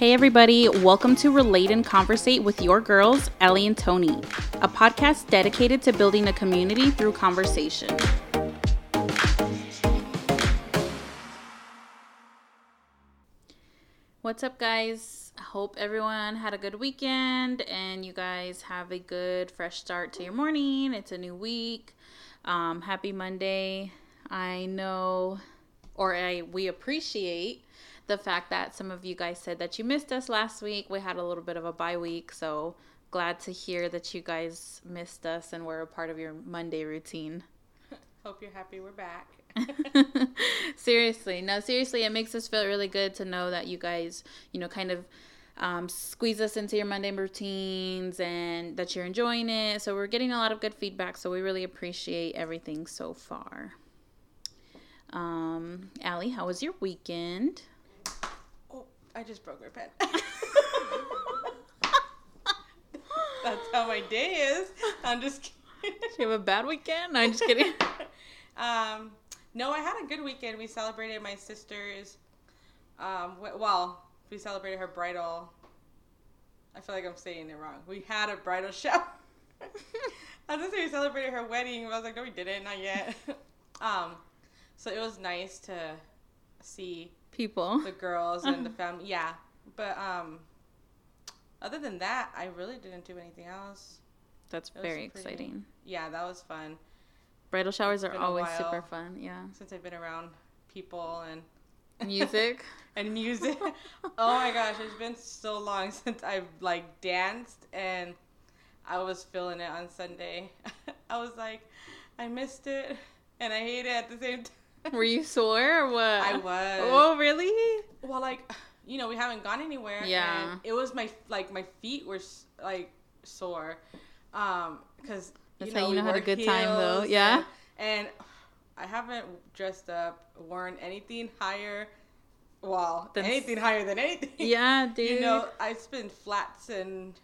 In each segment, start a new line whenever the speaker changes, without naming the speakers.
Hey, everybody, welcome to Relate and Conversate with your girls, Ellie and Tony, a podcast dedicated to building a community through conversation. What's up, guys? I hope everyone had a good weekend and you guys have a good, fresh start to your morning. It's a new week. Um, happy Monday. I know, or I we appreciate the fact that some of you guys said that you missed us last week. We had a little bit of a bye week, so glad to hear that you guys missed us and were a part of your Monday routine.
Hope you're happy we're back.
seriously, no, seriously, it makes us feel really good to know that you guys, you know, kind of um, squeeze us into your Monday routines and that you're enjoying it. So we're getting a lot of good feedback. So we really appreciate everything so far. Um, Allie, how was your weekend?
I just broke my pen. That's how my day is. I'm just kidding.
you have a bad weekend? No, I'm just kidding.
um, no, I had a good weekend. We celebrated my sister's. Um, well, we celebrated her bridal. I feel like I'm saying it wrong. We had a bridal shower. I was gonna say we celebrated her wedding, but I was like, no, we didn't, not yet. um, so it was nice to see
people,
the girls and the family. Yeah, but um, other than that, I really didn't do anything else.
That's very pretty, exciting.
Yeah, that was fun.
Bridal showers are always super fun. Yeah.
Since I've been around people and
music
and music. oh my gosh, it's been so long since I've like danced and I was feeling it on Sunday. I was like, I missed it and I hate it at the same time.
Were you sore or what?
I was.
Oh, really?
Well, like, you know, we haven't gone anywhere.
Yeah.
it was my like my feet were like sore, um, because
that's you know, how you know had a good time though. Yeah.
And, and I haven't dressed up, worn anything higher. Well, That's, anything higher than anything.
Yeah, dude.
You know, I spent flats and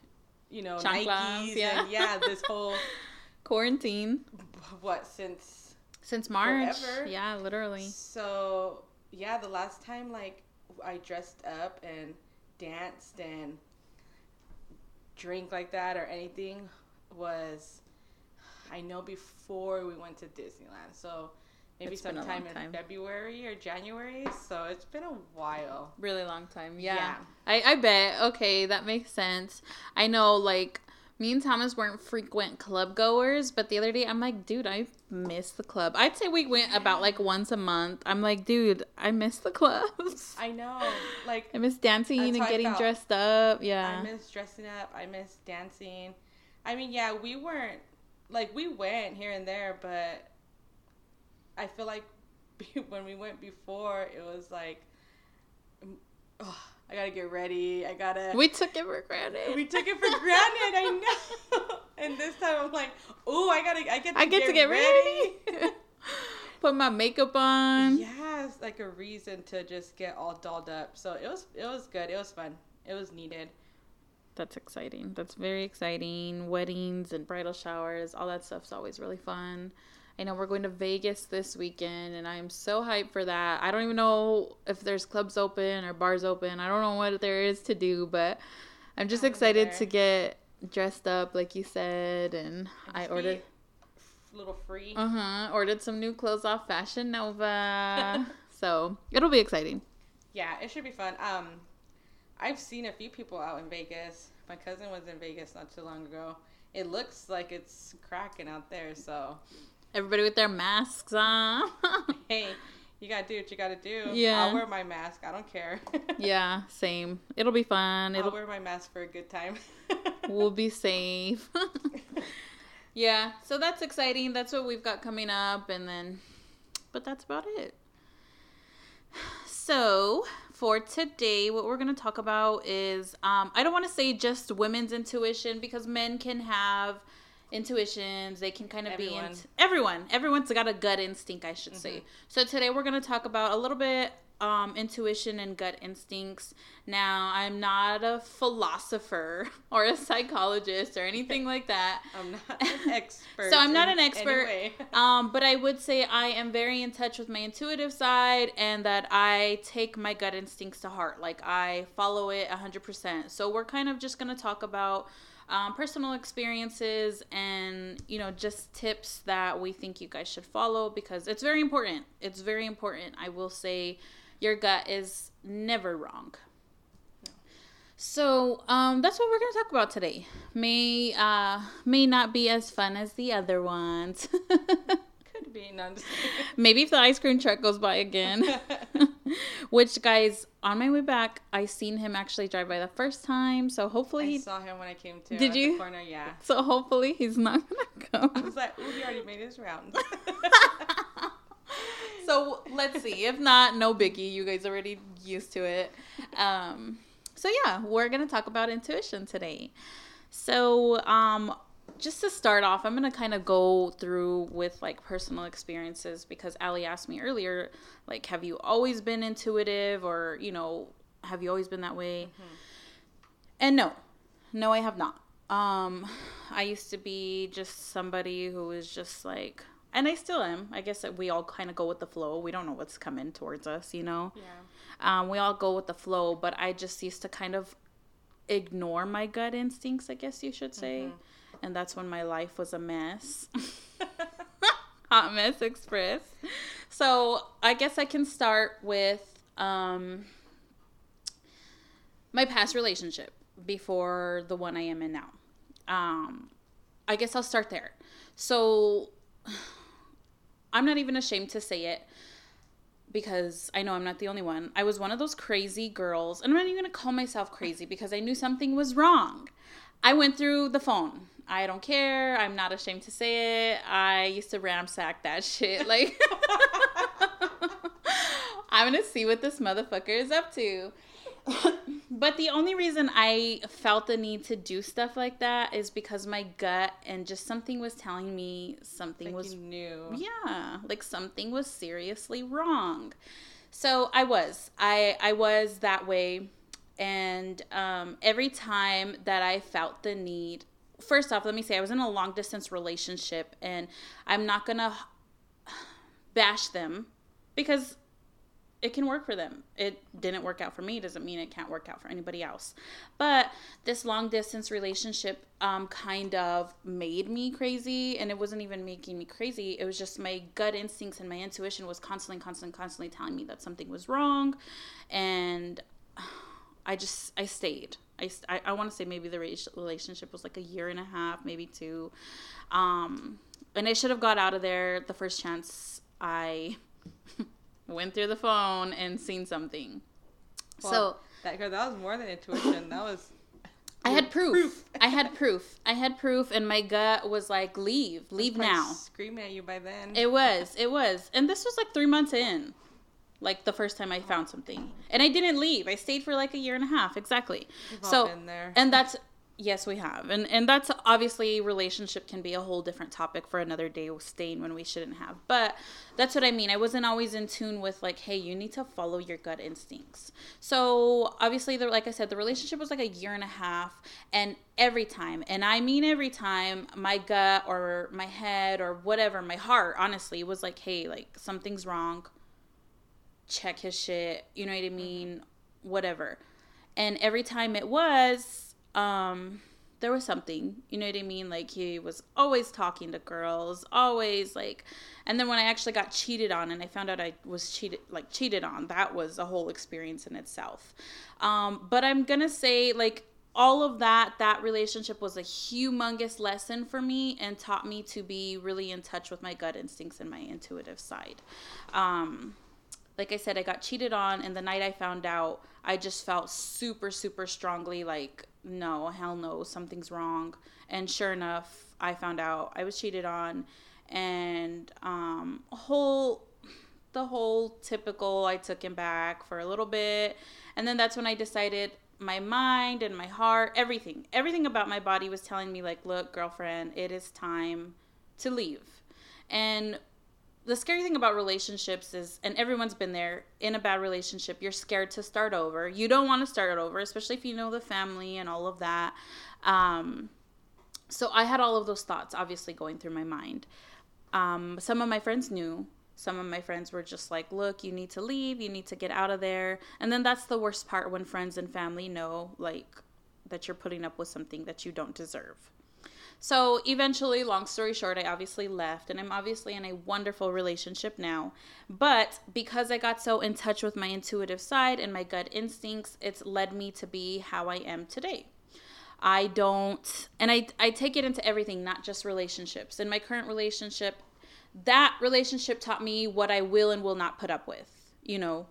you know
Chanclas,
Nikes
yeah.
and yeah, this whole
quarantine.
What since
since March?
Forever.
Yeah, literally.
So yeah, the last time like I dressed up and danced and drink like that or anything was I know before we went to Disneyland. So maybe it's sometime in February or January. So it's been a while.
Really long time. Yeah. yeah. I, I bet. Okay, that makes sense. I know like me and Thomas weren't frequent club goers, but the other day I'm like, dude, I miss the club. I'd say we went about like once a month. I'm like, dude, I miss the clubs.
I know. Like
I miss dancing and getting dressed up. Yeah.
I miss dressing up. I miss dancing. I mean, yeah, we weren't like we went here and there, but I feel like when we went before, it was like, oh, I gotta get ready. I gotta.
We took it for granted.
We took it for granted. I know. and this time I'm like, oh, I gotta. I get. To
I get,
get
to get ready. ready. Put my makeup on.
Yes, like a reason to just get all dolled up. So it was. It was good. It was fun. It was needed.
That's exciting. That's very exciting. Weddings and bridal showers, all that stuff's always really fun. I know we're going to Vegas this weekend, and I'm so hyped for that. I don't even know if there's clubs open or bars open. I don't know what there is to do, but I'm just excited to get dressed up, like you said, and I ordered
little free.
Uh huh. Ordered some new clothes off Fashion Nova, so it'll be exciting.
Yeah, it should be fun. Um, I've seen a few people out in Vegas. My cousin was in Vegas not too long ago. It looks like it's cracking out there, so
everybody with their masks on.
hey, you gotta do what you gotta do.
Yeah,
I'll wear my mask. I don't care.
yeah, same. It'll be fun. It'll...
I'll wear my mask for a good time.
we'll be safe. yeah, so that's exciting. That's what we've got coming up, and then, but that's about it. So, for today, what we're going to talk about is um, I don't want to say just women's intuition because men can have intuitions. They can kind of
everyone.
be in everyone. Everyone's got a gut instinct, I should mm-hmm. say. So today we're going to talk about a little bit um, intuition and gut instincts. Now, I'm not a philosopher or a psychologist or anything like that.
I'm not an expert.
so I'm not an expert. um, but I would say I am very in touch with my intuitive side and that I take my gut instincts to heart. Like I follow it 100%. So we're kind of just going to talk about um, personal experiences and you know just tips that we think you guys should follow because it's very important. It's very important. I will say your gut is never wrong. So um, that's what we're going to talk about today. May uh, may not be as fun as the other ones
Could be. No,
maybe if the ice cream truck goes by again which guys on my way back i seen him actually drive by the first time so hopefully
I
he
saw him when I came to.
Did you?
The corner, yeah.
So hopefully he's not gonna
I
come.
was like, ooh, he already made his rounds.
so let's see. If not, no biggie. You guys already used to it. Um, so yeah, we're gonna talk about intuition today. So um, just to start off, I'm gonna kind of go through with like personal experiences because Ali asked me earlier, like, have you always been intuitive, or you know, have you always been that way? And no, no, I have not. Um, I used to be just somebody who was just like, and I still am. I guess that we all kind of go with the flow. We don't know what's coming towards us, you know.
yeah.
Um, we all go with the flow, but I just used to kind of ignore my gut instincts, I guess you should say, and that's when my life was a mess. Hot mess express. So I guess I can start with um, my past relationship before the one I am in now. Um, I guess I'll start there. So I'm not even ashamed to say it because I know I'm not the only one. I was one of those crazy girls, and I'm not even gonna call myself crazy because I knew something was wrong. I went through the phone. I don't care. I'm not ashamed to say it. I used to ransack that shit. Like, I'm gonna see what this motherfucker is up to. but the only reason I felt the need to do stuff like that is because my gut and just something was telling me something
Like
was
new.
yeah like something was seriously wrong so i was i i was that way and um, every time that i felt the need first off let me say i was in a long distance relationship and i'm not gonna bash them because it can work for them. It didn't work out for me doesn't mean it can't work out for anybody else. But this long distance relationship um, kind of made me crazy, and it wasn't even making me crazy. It was just my gut instincts and my intuition was constantly, constantly, constantly telling me that something was wrong, and I just I stayed. I I, I want to say maybe the relationship was like a year and a half, maybe two, um, and I should have got out of there the first chance I went through the phone and seen something.
Well,
so
that girl, that was more than intuition. That was.
I had proof. I had proof. I had proof, and my gut was like, "Leave, leave now."
Screaming at you by then.
It was, it was, and this was like three months in, like the first time I found something, and I didn't leave. I stayed for like a year and a half, exactly.
We've
so, and that's yes, we have, and and that's obviously relationship can be a whole different topic for another day. Staying when we shouldn't have, but that's what I mean. I wasn't always in tune with like, hey, you need to follow your gut instincts. So obviously, the, like I said, the relationship was like a year and a half, and every time, and I mean every time, my gut or my head or whatever, my heart, honestly, was like, hey, like something's wrong. Check his shit. You know what I mean? Whatever. And every time it was, um, there was something, you know what I mean? Like he was always talking to girls, always like and then when I actually got cheated on and I found out I was cheated like cheated on, that was a whole experience in itself. Um, but I'm gonna say like all of that that relationship was a humongous lesson for me and taught me to be really in touch with my gut instincts and my intuitive side. Um, like I said, I got cheated on, and the night I found out, I just felt super, super strongly like, no, hell no, something's wrong. And sure enough, I found out I was cheated on, and um, whole the whole typical. I took him back for a little bit, and then that's when I decided my mind and my heart, everything, everything about my body was telling me like, look, girlfriend, it is time to leave, and the scary thing about relationships is, and everyone's been there in a bad relationship, you're scared to start over. You don't want to start over, especially if you know the family and all of that. Um, so I had all of those thoughts obviously going through my mind. Um, some of my friends knew. Some of my friends were just like, look, you need to leave, you need to get out of there. And then that's the worst part when friends and family know, like, that you're putting up with something that you don't deserve. So eventually, long story short, I obviously left, and I'm obviously in a wonderful relationship now. But because I got so in touch with my intuitive side and my gut instincts, it's led me to be how I am today. I don't, and I, I take it into everything, not just relationships. In my current relationship, that relationship taught me what I will and will not put up with, you know.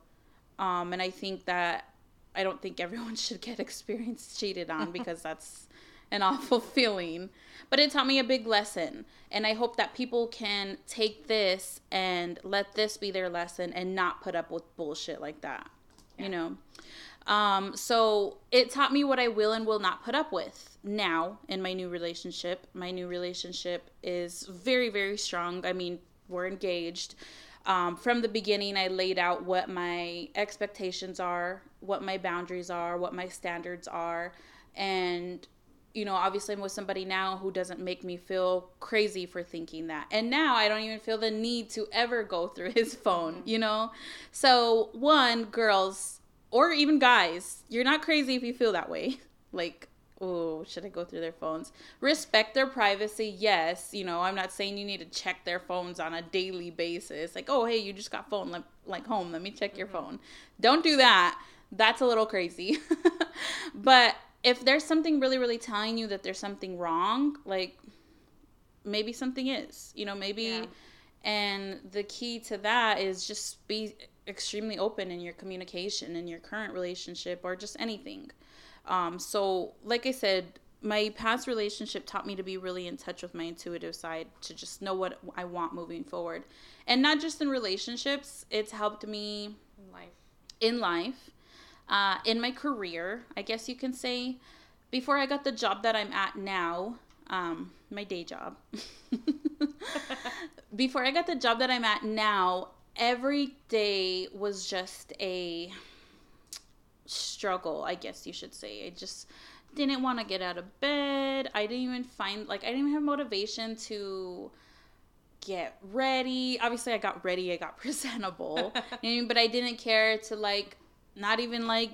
Um, and I think that I don't think everyone should get experienced cheated on because that's an awful feeling. But it taught me a big lesson. And I hope that people can take this and let this be their lesson and not put up with bullshit like that. Yeah. You know? Um, so it taught me what I will and will not put up with now in my new relationship. My new relationship is very, very strong. I mean, we're engaged. Um, from the beginning, I laid out what my expectations are, what my boundaries are, what my standards are. And, you know, obviously, I'm with somebody now who doesn't make me feel crazy for thinking that. And now I don't even feel the need to ever go through his phone, you know? So, one, girls, or even guys, you're not crazy if you feel that way. Like, oh, should I go through their phones? Respect their privacy, yes. You know, I'm not saying you need to check their phones on a daily basis. Like, oh, hey, you just got phone, like, like home, let me check your mm-hmm. phone. Don't do that. That's a little crazy. but if there's something really, really telling you that there's something wrong, like, maybe something is, you know, maybe. Yeah. And the key to that is just be extremely open in your communication in your current relationship or just anything. Um, so, like I said, my past relationship taught me to be really in touch with my intuitive side to just know what I want moving forward. And not just in relationships, it's helped me
in life.
In life, uh, in my career, I guess you can say. Before I got the job that I'm at now, um, my day job. Before I got the job that I'm at now, every day was just a struggle, I guess you should say. I just didn't want to get out of bed. I didn't even find like I didn't even have motivation to get ready. Obviously, I got ready. I got presentable. but I didn't care to like not even like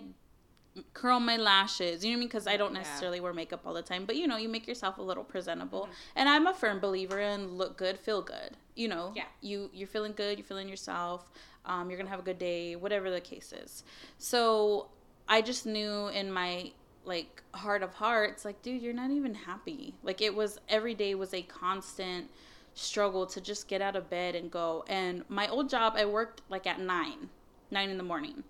curl my lashes. You know what I mean? Because I don't necessarily yeah. wear makeup all the time, but you know, you make yourself a little presentable. Mm-hmm. And I'm a firm believer in look good, feel good. You know,
yeah,
you you're feeling good, you're feeling yourself. Um, you're gonna have a good day, whatever the case is. So I just knew in my like heart of hearts, like, dude, you're not even happy. Like it was every day was a constant struggle to just get out of bed and go. And my old job, I worked like at nine, nine in the morning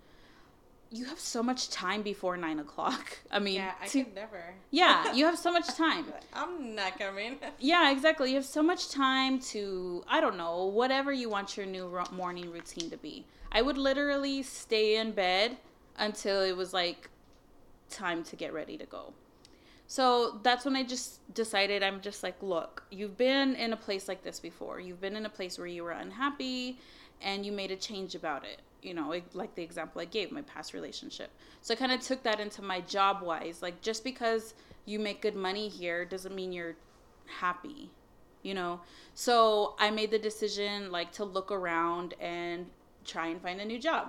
you have so much time before nine o'clock. I mean,
yeah, I to, could never.
Yeah, you have so much time.
I'm not coming.
yeah, exactly. You have so much time to, I don't know, whatever you want your new morning routine to be. I would literally stay in bed until it was like time to get ready to go. So that's when I just decided I'm just like, look, you've been in a place like this before. You've been in a place where you were unhappy and you made a change about it you know, like the example I gave, my past relationship. So I kind of took that into my job wise. Like, just because you make good money here doesn't mean you're happy, you know? So I made the decision, like, to look around and try and find a new job.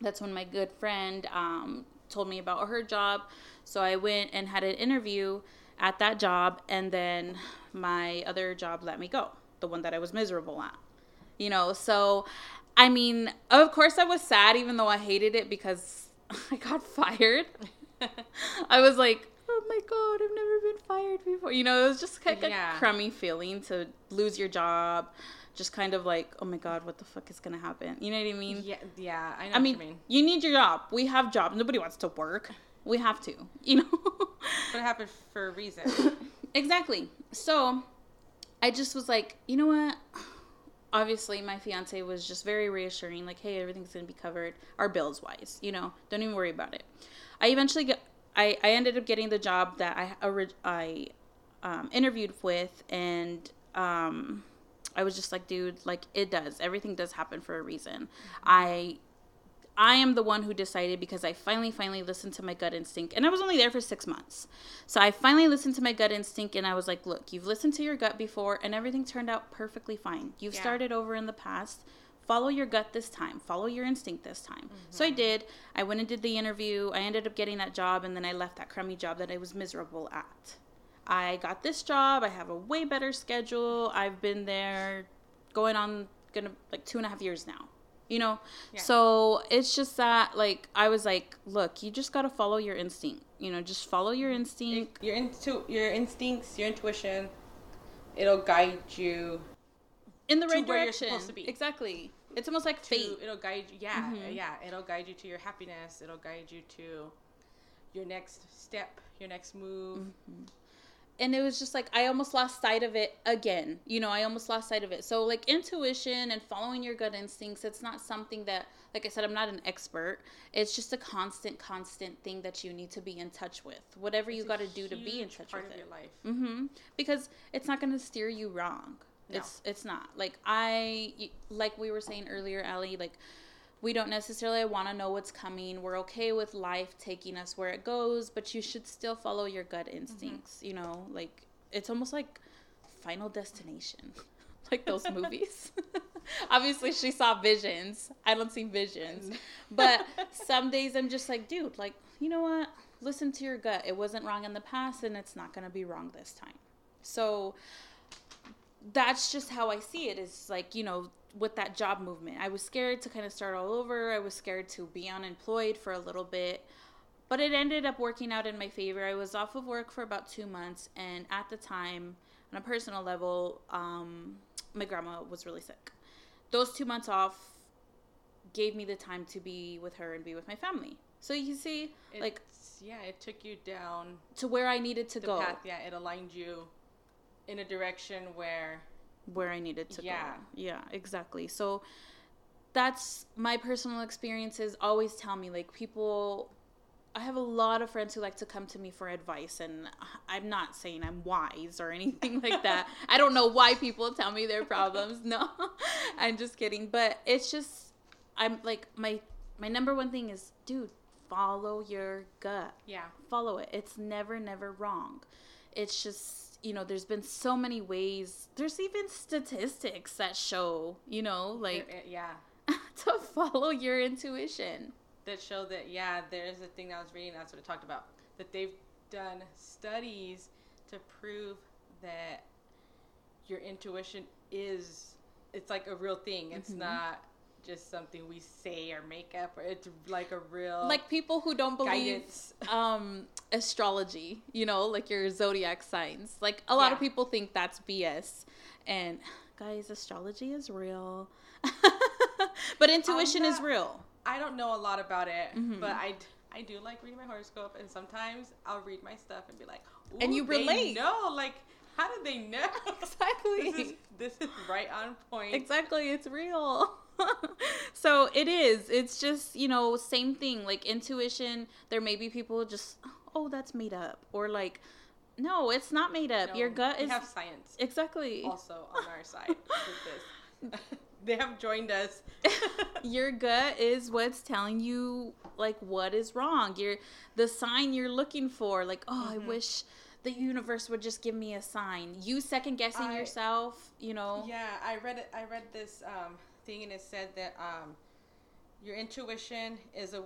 That's when my good friend um, told me about her job. So I went and had an interview at that job, and then my other job let me go, the one that I was miserable at. You know, so I mean, of course, I was sad, even though I hated it because I got fired. I was like, oh my god, I've never been fired before. You know, it was just like yeah. a crummy feeling to lose your job. Just kind of like, oh my god, what the fuck is gonna happen? You know what I mean?
Yeah, yeah. I know.
I mean,
you mean,
you need your job. We have jobs. Nobody wants to work. We have to. You know.
but it happened for a reason.
exactly. So, I just was like, you know what? Obviously my fiance was just very reassuring like hey everything's going to be covered our bills wise you know don't even worry about it i eventually got i, I ended up getting the job that i i um, interviewed with and um, I was just like, dude, like it does. Everything does happen for a reason. I I am the one who decided because I finally, finally listened to my gut instinct. And I was only there for six months. So I finally listened to my gut instinct and I was like, look, you've listened to your gut before and everything turned out perfectly fine. You've
Yeah.
started over in the past. Follow your gut this time. Follow your instinct this time. So I mm-hmm. did. I went and did the interview. I ended up getting that job and then I left that crummy job that I was miserable at. I got this job. I have a way better schedule. I've been there going on gonna like two and a half years now. You know?
Yeah.
So it's just that like I was like, look, you just gotta follow your instinct. You know, just follow your instinct.
Your into your instincts, your intuition, it'll guide you
in the
to
right
where you're
direction.
supposed to be.
Exactly. It's almost like
to
fate.
it'll guide you yeah
Mhm.
yeah it'll guide you to your happiness it'll guide you to your next step your next move
Mm-hmm. And it was just like I almost lost sight of it again. You know, I almost lost sight of it. So like intuition and following your gut instincts, it's not something that like I said I'm not an expert. It's just a constant constant thing that you need to be in touch with. Whatever you
It's a
got to do to be in touch
part
with
of
it.
your life
Mhm. Because it's not going to steer you wrong.
No.
It's it's not. Like I like we were saying earlier, Allie, like we don't necessarily want to know what's coming. We're okay with life taking us where it goes, but you should still follow your gut mm-hmm. instincts, you know? Like it's almost like Final Destination. like those movies. Obviously she saw visions. I don't see visions. But some days I'm just like, dude, like, you know what? Listen to your gut. It wasn't wrong in the past and it's not going to be wrong this time. So that's just how I see it is like, you know, with that job movement. I was scared to kind of start all over. I was scared to be unemployed for a little bit. But it ended up working out in my favor. I was off of work for about two months, and at the time, on a personal level, um, my grandma was really sick. Those two months off gave me the time to be with her and be with my family. So you see, like
yeah it took you down
to where I needed to
the
go,
path yeah it aligned you in a direction where
where I needed to
Yeah.
go. Yeah, exactly. So that's my personal experiences always tell me like people I have a lot of friends who like to come to me for advice and I'm not saying I'm wise or anything like that. I don't know why people tell me their problems. No. I'm just kidding, but it's just I'm like my my number one thing is dude, follow your gut
yeah
follow it. It's never, never wrong. It's just, you know, there's been so many ways. There's even statistics that show, you know, like
it- it- yeah
to follow your intuition.
that show that yeah there's a thing i was reading that's what it talked about that they've done studies to prove that your intuition is it's like a real thing it's
Mhm.
not just something we say or make up or it's like a real
Like people who don't believe um astrology, you know, like your zodiac signs. Like a lot of people think that's BS. And guys, astrology is real. but intuition is real.
i don't know a lot about it
Mhm.
but I do like reading my horoscope, and sometimes I'll read my stuff and be like,
And
"Ooh,
you
they
relate.
know, like, how did they know?
Exactly.
this is this is right on point.
Exactly, it's real. so it is. It's just, you know, same thing. Like intuition, there may be people just, oh, that's made up. Or like, no, it's not made up.
No,
Your gut
we
is.
have science
Exactly.
also on our side with this. they have joined us.
Your gut is what's telling you like what is wrong. You're the sign you're looking for. Like, oh, I
Mhm.
wish the universe would just give me a sign. You second guessing
I-
yourself, you know.
Yeah, I read it. I read this um, thing, and it said that um, your intuition is a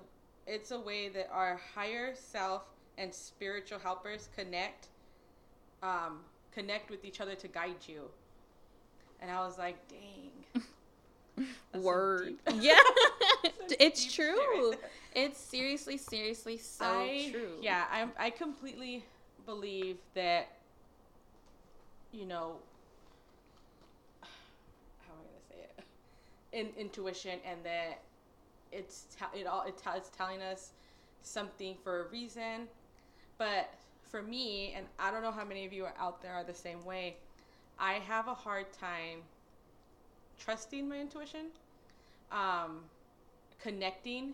it's a way that our higher self and spiritual helpers connect um, connect with each other to guide you. And I was like, dang.
Word. Yeah. it's
right
true. It's seriously, seriously so
I,
true.
Yeah, I I completely believe that. You know. How am I gonna say it? In intuition, and that it's it all it's telling us something for a reason, but for me, and I don't know how many of you are out there are the same way. I have a hard time trusting my intuition, um, connecting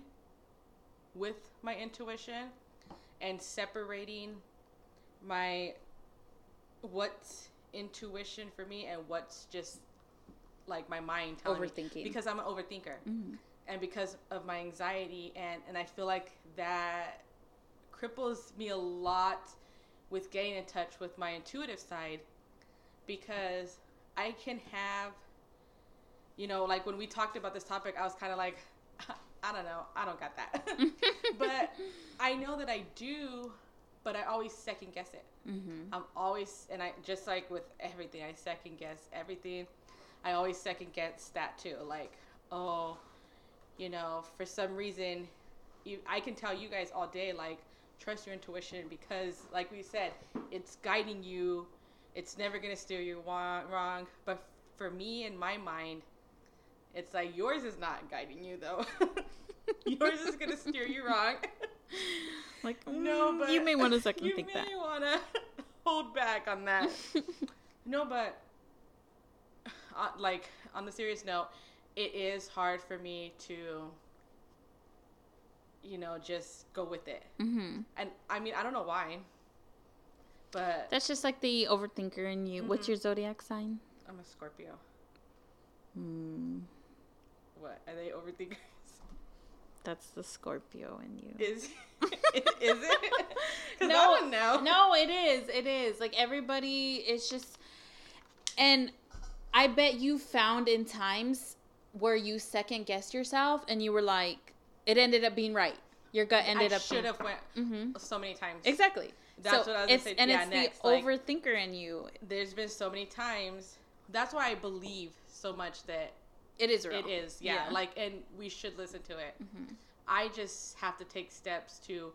with my intuition and separating my what's intuition for me and what's just like my mind.
Overthinking.
because I'm an overthinker
Mhm.
and because of my anxiety and and I feel like that cripples me a lot with getting in touch with my intuitive side because I can have you know like when we talked about this topic I was kind of like I don't know I don't got that but I know that I do but I always second guess it
Mhm.
I'm always, and I just like with everything, I second guess everything. I always second guess that too. Like, oh, you know, for some reason, you, I can tell you guys all day, like, trust your intuition because, like we said, it's guiding you. It's never gonna steer you wrong. But for me, in my mind, it's like yours is not guiding you though. yours is gonna steer you wrong.
Like
No,
mm,
but
you may want to second
you
think
may want to hold back on that. no, but uh, like on the serious note, it is hard for me to, you know, just go with it.
hmm
And I mean, I don't know why, but
That's just like the overthinker in you. What's
Mhm.
your zodiac sign?
I'm a Scorpio.
Mm,
What are they overthinkers?
that's the Scorpio in you.
Is is it?
No,
know.
No, it is. It is. Like everybody it's just and I bet you found in times where you second guessed yourself and you were like it ended up being right. Your gut ended
I
up
should have went
hmm
so many times.
Exactly.
That's
so
what I was gonna
it's,
say.
And
Yeah,
it's
next,
the
like-
overthinker in you.
There's been so many times. That's why I believe so much that
It is real.
It is, yeah. Like, and we should listen to it.
Mhm.
I just have to take steps to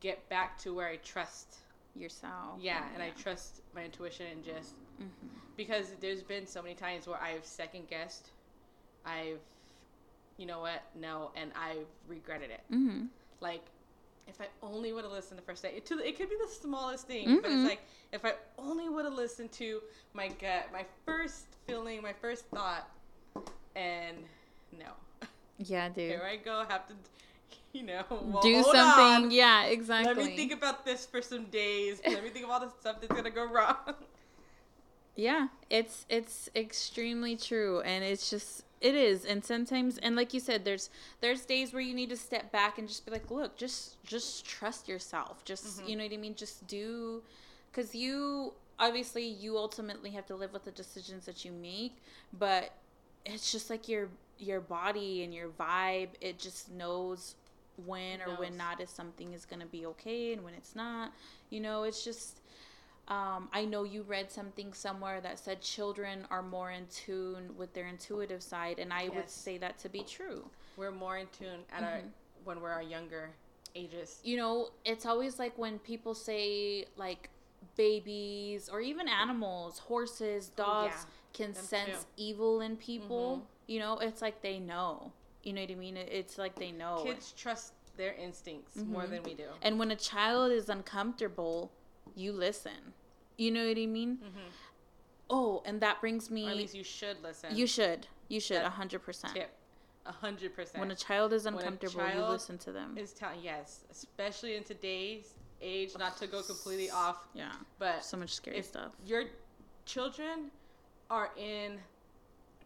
get back to where I trust.
Yourself.
Yeah, and I trust my intuition and just
Mhm.
because there's been so many times where I've second guessed, I've, you know what, no, and I've regretted it.
Mhm.
Like, if I only would have listened the first day, it, to it could be the smallest thing, but
Mhm.
it's like if I only would have listened to my gut, my first feeling, my first thought, and no.
Yeah, dude.
here I go. Have to, you know, well,
Do something.
on.
Yeah, exactly.
Let me think about this for some days. Let me think of all the stuff that's gonna go wrong.
Yeah, it's it's extremely true and it's just it is and sometimes and like you said there's there's days where you need to step back and just be like, look, just just trust yourself. Just
Mhm.
you know what I mean? Just do cuz you obviously you ultimately have to live with the decisions that you make, but it's just like your your body and your vibe, it just knows when or when not if something is going to be okay and when it's not. You know, it's just um, I know you read something somewhere that said children are more in tune with their intuitive side, and I would say that to be true.
We're more in tune at our
Mhm.
when we're our younger ages.
You know, it's always like when people say, like, babies or even animals, horses, dogs
Oh, yeah.
can sense
too.
evil in people.
Mhm.
You know, it's like they know. You know what I mean? It's like they know.
Kids trust their instincts more
Mhm.
than we do.
And when a child is uncomfortable, you listen. You know what I mean?
hmm
Oh, and that brings me.
Or at least you should listen.
You should. You should. A hundred percent.
tip. A hundred percent.
When a child is uncomfortable, you listen to them.
is telling yes, especially in today's age, not to go completely off,
Yeah.
but
So much scary stuff.
your children are in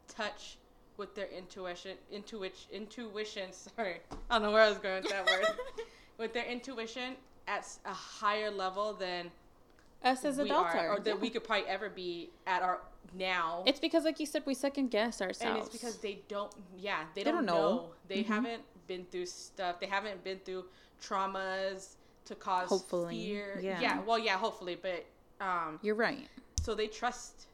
touch with their intuition, intuition, intuition. Sorry, I don't know where I was going with that word. with their intuition at a higher level than
Us as adults
are, or that
yeah.
we could probably ever be at our now.
It's because, like you said, we second guess ourselves.
and it's because they don't. Yeah, they,
They
don't,
don't
know.
know.
They
Mhm.
haven't been through stuff. They haven't been through traumas to cause
Hopefully,
fear.
yeah.
Yeah. Well, yeah. Hopefully, but um,
you're right.
so they trust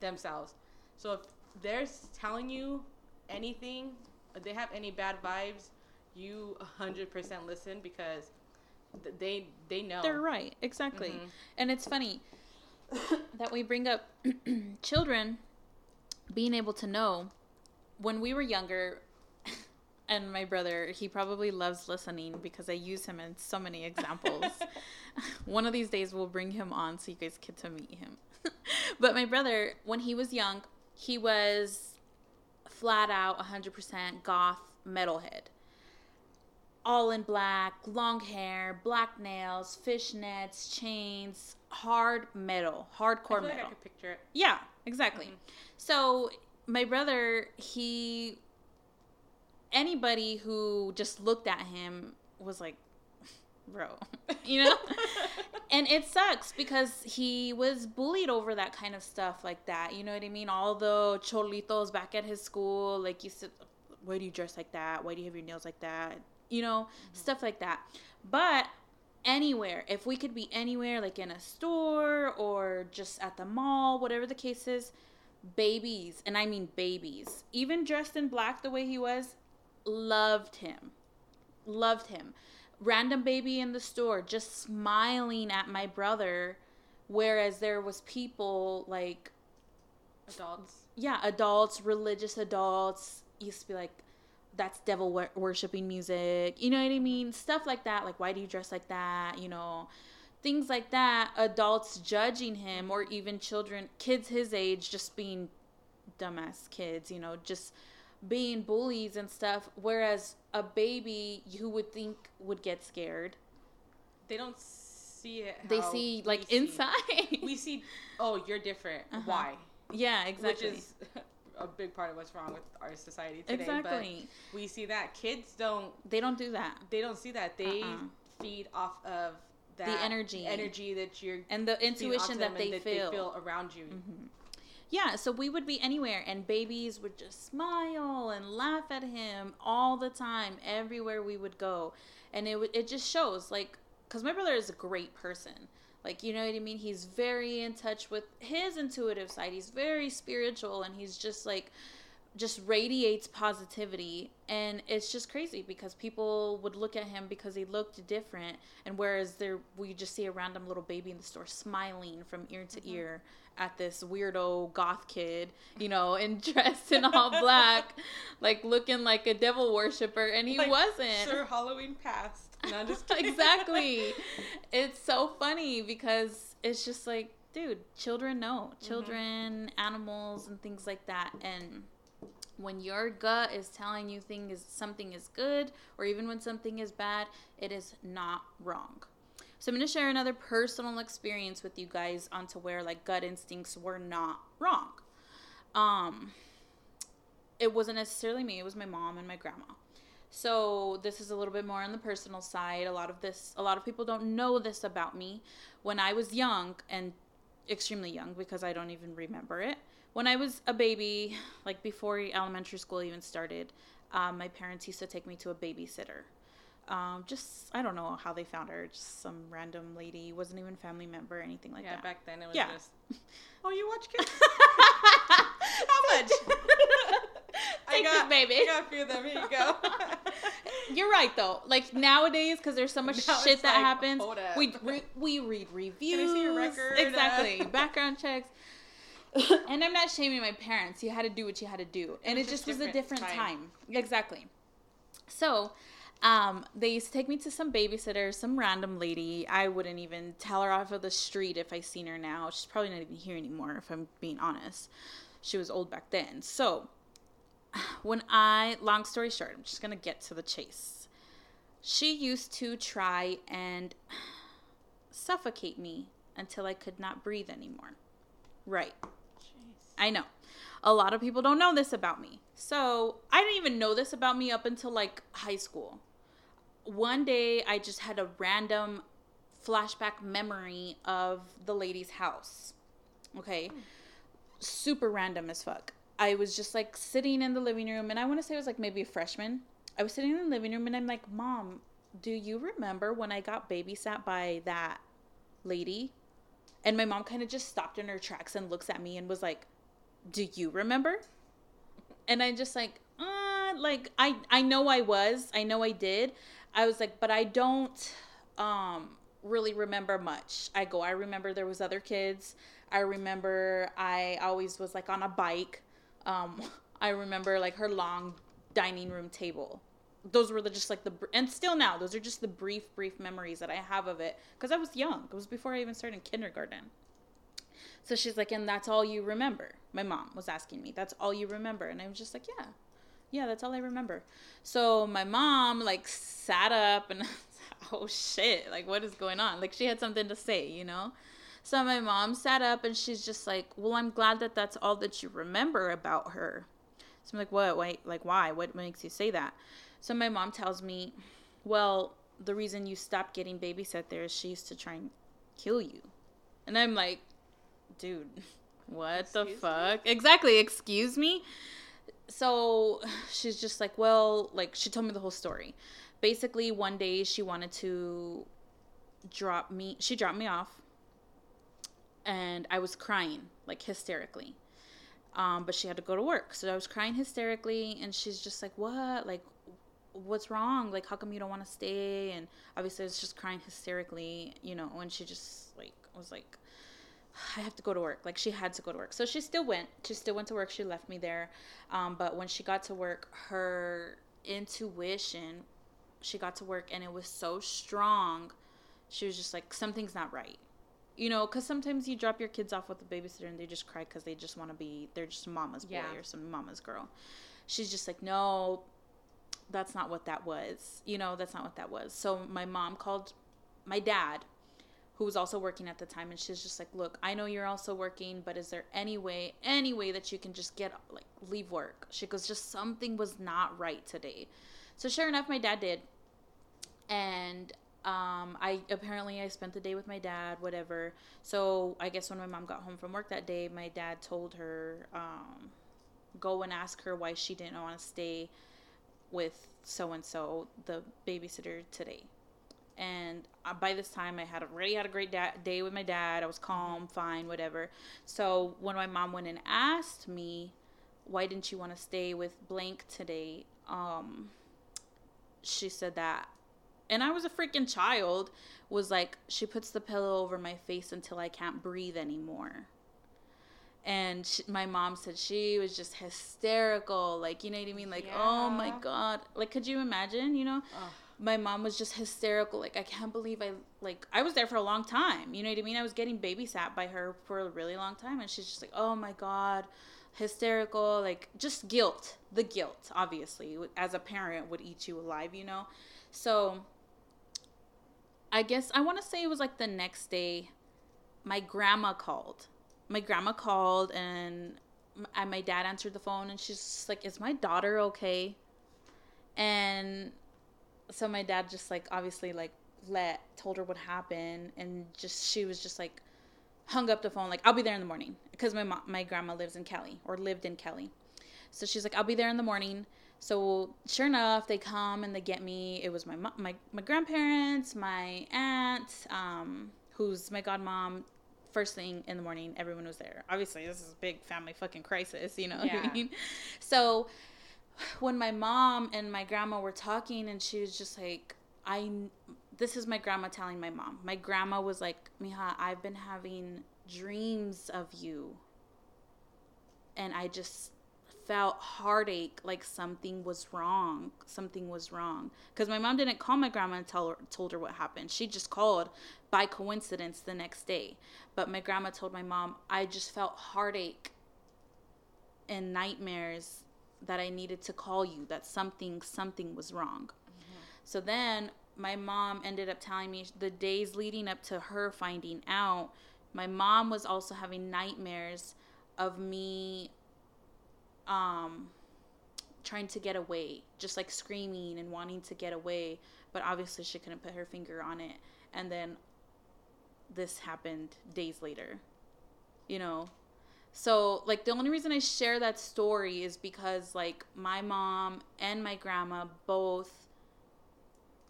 themselves. So if they're telling you anything, they have any bad vibes, you hundred percent listen because th- they they know.
They're right. Exactly.
Mhm.
And it's funny that we bring up children being able to know when we were younger. And my brother, he probably loves listening because I use him in so many examples. One of these days, we'll bring him on so you guys get to meet him. but my brother, when he was young, he was flat out 100% goth metalhead. All in black, long hair, black nails, fishnets, chains, hard metal,
I
hardcore
feel like I
metal.
could picture it.
Yeah, exactly.
Mhm.
So my brother, he anybody who just looked at him was like, bro, you know? and it sucks because he was bullied over that kind of stuff like that. You know what I mean? All the cholitos back at his school, like you said, why do you dress like that? Why do you have your nails like that? You know, mm-hmm. stuff like that. But anywhere, if we could be anywhere, like in a store or just at the mall, whatever the case is, babies, and I mean babies, even dressed in black the way he was, loved him. Loved him. Random baby in the store just smiling at my brother, whereas there was people like
adults.
Yeah, adults, religious adults used to be like, that's devil wor- worshiping music. You know what I mean? Stuff like that. Like, why do you dress like that? You know, things like that. Adults judging him, or even children, kids his age, just being dumbass kids. You know, just being bullies and stuff. Whereas a baby, you would think would get scared.
They don't see it.
they see like inside.
we see. Oh, you're different. Uh-huh. Why?
Yeah, exactly.
Which is a big part of what's wrong with our society today. Exactly. But we see that kids don't.
They don't do that.
They don't see that. They uh-uh. feed off of that
the energy,
energy that you're,
and the intuition that, they,
that
feel.
they feel around you.
Mm-hmm. Yeah, so we would be anywhere, and babies would just smile and laugh at him all the time, everywhere we would go, and it it just shows like, cause my brother is a great person like, you know what I mean? He's very in touch with his intuitive side. He's very spiritual and he's just like just radiates positivity and it's just crazy because people would look at him because he looked different and whereas there we just see a random little baby in the store smiling from ear to mm-hmm. ear at this weirdo goth kid you know and dressed in all black like looking like a devil worshiper and he like wasn't
sir halloween passed
not just exactly. It's so funny because it's just like, dude, children know. Mm-hmm. Children, mm-hmm. animals, and things like that. And when your gut is telling you thing is something is good, or even when something is bad, it is not wrong. So I'm going to share another personal experience with you guys onto where like gut instincts were not wrong. Um, it wasn't necessarily me; it was my mom and my grandma. So this is a little bit more on the personal side. A lot of this, a lot of people don't know this about me. When I was young and extremely young, because I don't even remember it. When I was a baby, like before elementary school even started, um, my parents used to take me to a babysitter. Um, just I don't know how they found her. Just some random lady, wasn't even family member or anything like
yeah,
that.
Yeah, back then it was yeah. just. Oh, you watch kids?
how much?
I got, baby. I got a few of them. Here you go.
You're right though. Like nowadays, because there's so much now shit that like, happens, we re- we read reviews.
Can I see your record?
Exactly. Background checks. and I'm not shaming my parents. You had to do what you had to do, and it, it just, was a different time. time. Exactly. So, um, they used to take me to some babysitter, some random lady. I wouldn't even tell her off of the street if I seen her now. She's probably not even here anymore, if I'm being honest. She was old back then. So, when I, long story short, I'm just going to get to the chase. She used to try and suffocate me until I could not breathe anymore. Right. I know. A lot of people don't know this about me. So I didn't even know this about me up until like high school. One day I just had a random flashback memory of the lady's house. Okay. Hmm. Super random as fuck. I was just like sitting in the living room, and I want to say it was like maybe a freshman. I was sitting in the living room, and I'm like, Mom, do you remember when I got babysat by that lady? And my mom kind of just stopped in her tracks and looks at me and was like, Do you remember? And I just like, uh, like I I know I was, I know I did. I was like, but I don't um really remember much. I go, I remember there was other kids. I remember I always was like on a bike. Um, I remember like her long dining room table. Those were the, just like the and still now those are just the brief brief memories that I have of it because I was young. It was before I even started kindergarten. So she's like, and that's all you remember. My mom was asking me, that's all you remember, and I was just like, yeah, yeah, that's all I remember. So my mom like sat up and oh shit, like what is going on? Like she had something to say, you know. So my mom sat up and she's just like, "Well, I'm glad that that's all that you remember about her." So I'm like, "What? Wait, like why? What makes you say that?" So my mom tells me, "Well, the reason you stopped getting babysat there is she used to try and kill you." And I'm like, "Dude, what
Excuse
the
me?
fuck?" Exactly, excuse me. So she's just like, "Well, like she told me the whole story. Basically, one day she wanted to drop me she dropped me off and I was crying like hysterically. Um, but she had to go to work. So I was crying hysterically and she's just like, What? Like what's wrong? Like how come you don't want to stay? And obviously I was just crying hysterically, you know, and she just like was like I have to go to work. Like she had to go to work. So she still went. She still went to work. She left me there. Um, but when she got to work, her intuition, she got to work and it was so strong. She was just like, something's not right. You know, because sometimes you drop your kids off with a babysitter and they just cry because they just want to be, they're just mama's boy
Yeah.
or some mama's girl. She's just like, no, that's not what that was. You know, that's not what that was. So my mom called my dad who was also working at the time and she's just like look i know you're also working but is there any way any way that you can just get like leave work? She goes just something was not right today. So sure enough my dad did. And um, I apparently I spent the day with my dad, whatever. So I guess when my mom got home from work that day, my dad told her, um, go and ask her why she didn't want to stay with so and so, the babysitter today and by this time i had already had a great da- day with my dad. I was calm fine whatever. So when my mom went and asked me why didn't you want to stay with blank today? Um she said that and i was a freaking child was like she puts the pillow over my face until i can't breathe anymore. And she, my mom said she was just hysterical like you know what i mean? Like oh my god. Like could you imagine you know?
Ugh.
My mom was just hysterical like i can't believe i like i was there for a long time. You know what i mean? I was getting babysat by her for a really long time and she's just like oh my god. Hysterical like just guilt the guilt obviously as a parent would eat you alive you know? So i guess i want to say it was like the next day my grandma called. My grandma called and my dad answered the phone and she's like is my daughter okay? And so my dad just like obviously like let told her what happened and just she was just like hung up the phone like i'll be there in the morning because my mom, my grandma lives in Cali or lived in Cali. So she's like i'll be there in the morning. So sure enough they come and they get me. It was my mo- my, my grandparents my aunt um, who's my godmom. First thing in the morning everyone was there. Obviously this is a big family fucking crisis you know what
Yeah.
i mean? So when my mom and my grandma were talking and she was just like i this is my grandma telling my mom. My grandma was like mija i've been having dreams of you. And i just felt heartache like something was wrong something was wrong. Because my mom didn't call my grandma and tell her told her what happened. She just called by coincidence the next day. But my grandma told my mom i just felt heartache and nightmares that I needed to call you that something something was wrong. So then my mom ended up telling me the days leading up to her finding out, my mom was also having nightmares of me um trying to get away, just like screaming and wanting to get away, but obviously she couldn't put her finger on it. And then this happened days later. You know, so, like, the only reason I share that story is because, like, my mom and my grandma both,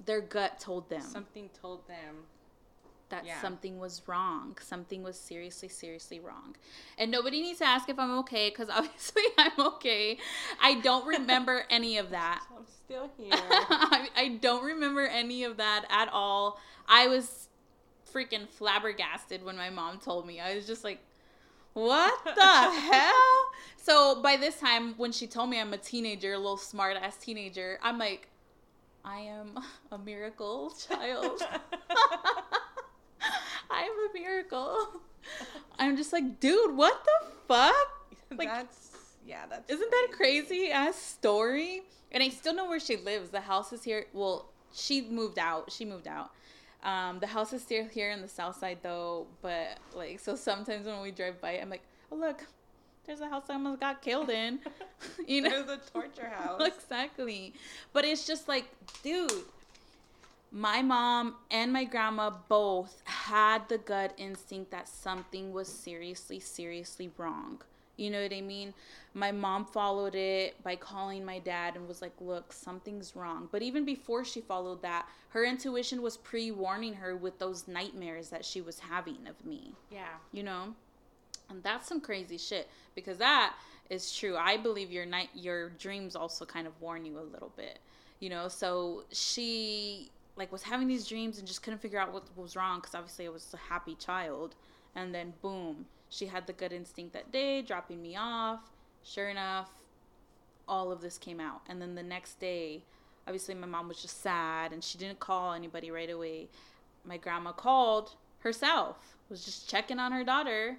their gut told them
Something told them.
that
yeah.
something was wrong. Something was seriously, seriously wrong. And nobody needs to ask if I'm okay because obviously I'm okay. I don't remember any of that.
I'm still here.
I, I don't remember any of that at all. I was freaking flabbergasted when my mom told me. I was just like, what the hell? So by this time, when she told me I'm a teenager, a little smart ass teenager, I'm like, I am a miracle child. I am a miracle. I'm just like, dude, what the fuck? Like,
that's yeah, that's
isn't that a crazy ass story? And I still know where she lives. The house is here. Well, she moved out. She moved out. Um, the house is still here in the south side though, but like so sometimes when we drive by, I'm like, oh look, there's a house I almost got killed in. you know,
There's a torture house.
exactly. But it's just like, dude, my mom and my grandma both had the gut instinct that something was seriously, seriously wrong. You know what I mean? My mom followed it by calling my dad and was like, look, something's wrong. But even before she followed that, her intuition was pre warning her with those nightmares that she was having of me
yeah.
you know and that's some crazy shit because that is true i believe your night your dreams also kind of warn you a little bit you know so she like was having these dreams and just couldn't figure out what was wrong because obviously i was a happy child and then boom she had the good instinct that day dropping me off. Sure enough all of this came out. And then the next day obviously my mom was just sad and she didn't call anybody right away. My grandma called herself was just checking on her daughter.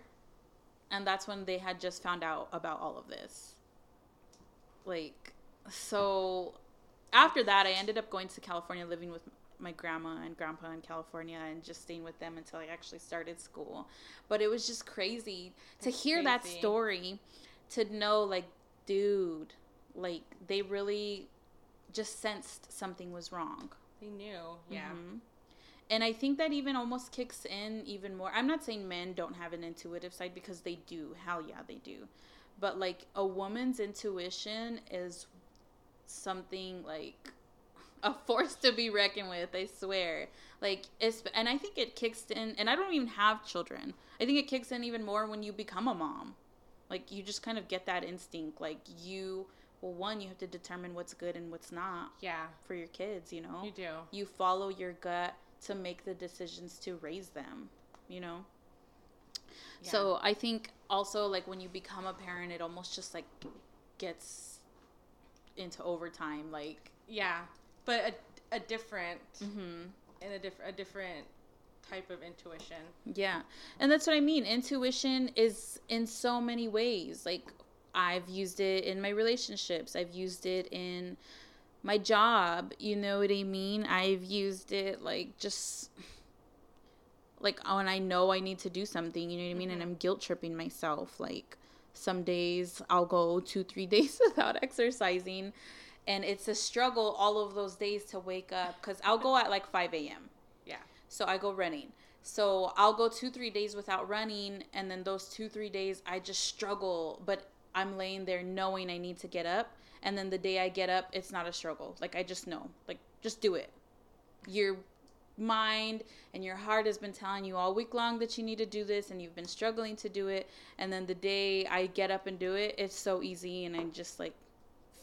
And that's when they had just found out about all of this. Like so after that i ended up going to california living with my grandma and grandpa in california and just staying with them until i actually started school but it was just crazy to
That's
hear that story to know like dude like they really just sensed something was wrong
They knew. Yeah.
Mhm. And I think that even almost kicks in even more. I'm not saying men don't have an intuitive side because they do. Hell yeah, they do. But like a woman's intuition is something like a force to be reckoned with, I swear. Like it's and I think it kicks in and I don't even have children. I think it kicks in even more when you become a mom. Like you just kind of get that instinct like you well one you have to determine what's good and what's not
Yeah.
for your kids, you know
You do.
you follow your gut to make the decisions to raise them you know
Yeah.
so i think also like when you become a parent it almost just like gets into overtime like
Yeah. But a, a different
mhm.
and a different a different type of intuition.
yeah. And that's what i mean. Intuition is in so many ways. Like i've used it in my relationships. I've used it in my job. You know what i mean? I've used it like just like when i know i need to do something you know what i mean? And
Mhm.
i'm guilt tripping myself. Like some days i'll go two three days without exercising and it's a struggle all of those days to wake up because i'll go at like 5 a.m
Yeah.
so I go running. So I'll go two, three days without running, and then those two, three days I just struggle. But I'm laying there knowing I need to get up, and then the day I get up, it's not a struggle. Like I just know, like just do it. Your mind and your heart has been telling you all week long that you need to do this, and you've been struggling to do it. And then the day I get up and do it, it's so easy, and I'm just like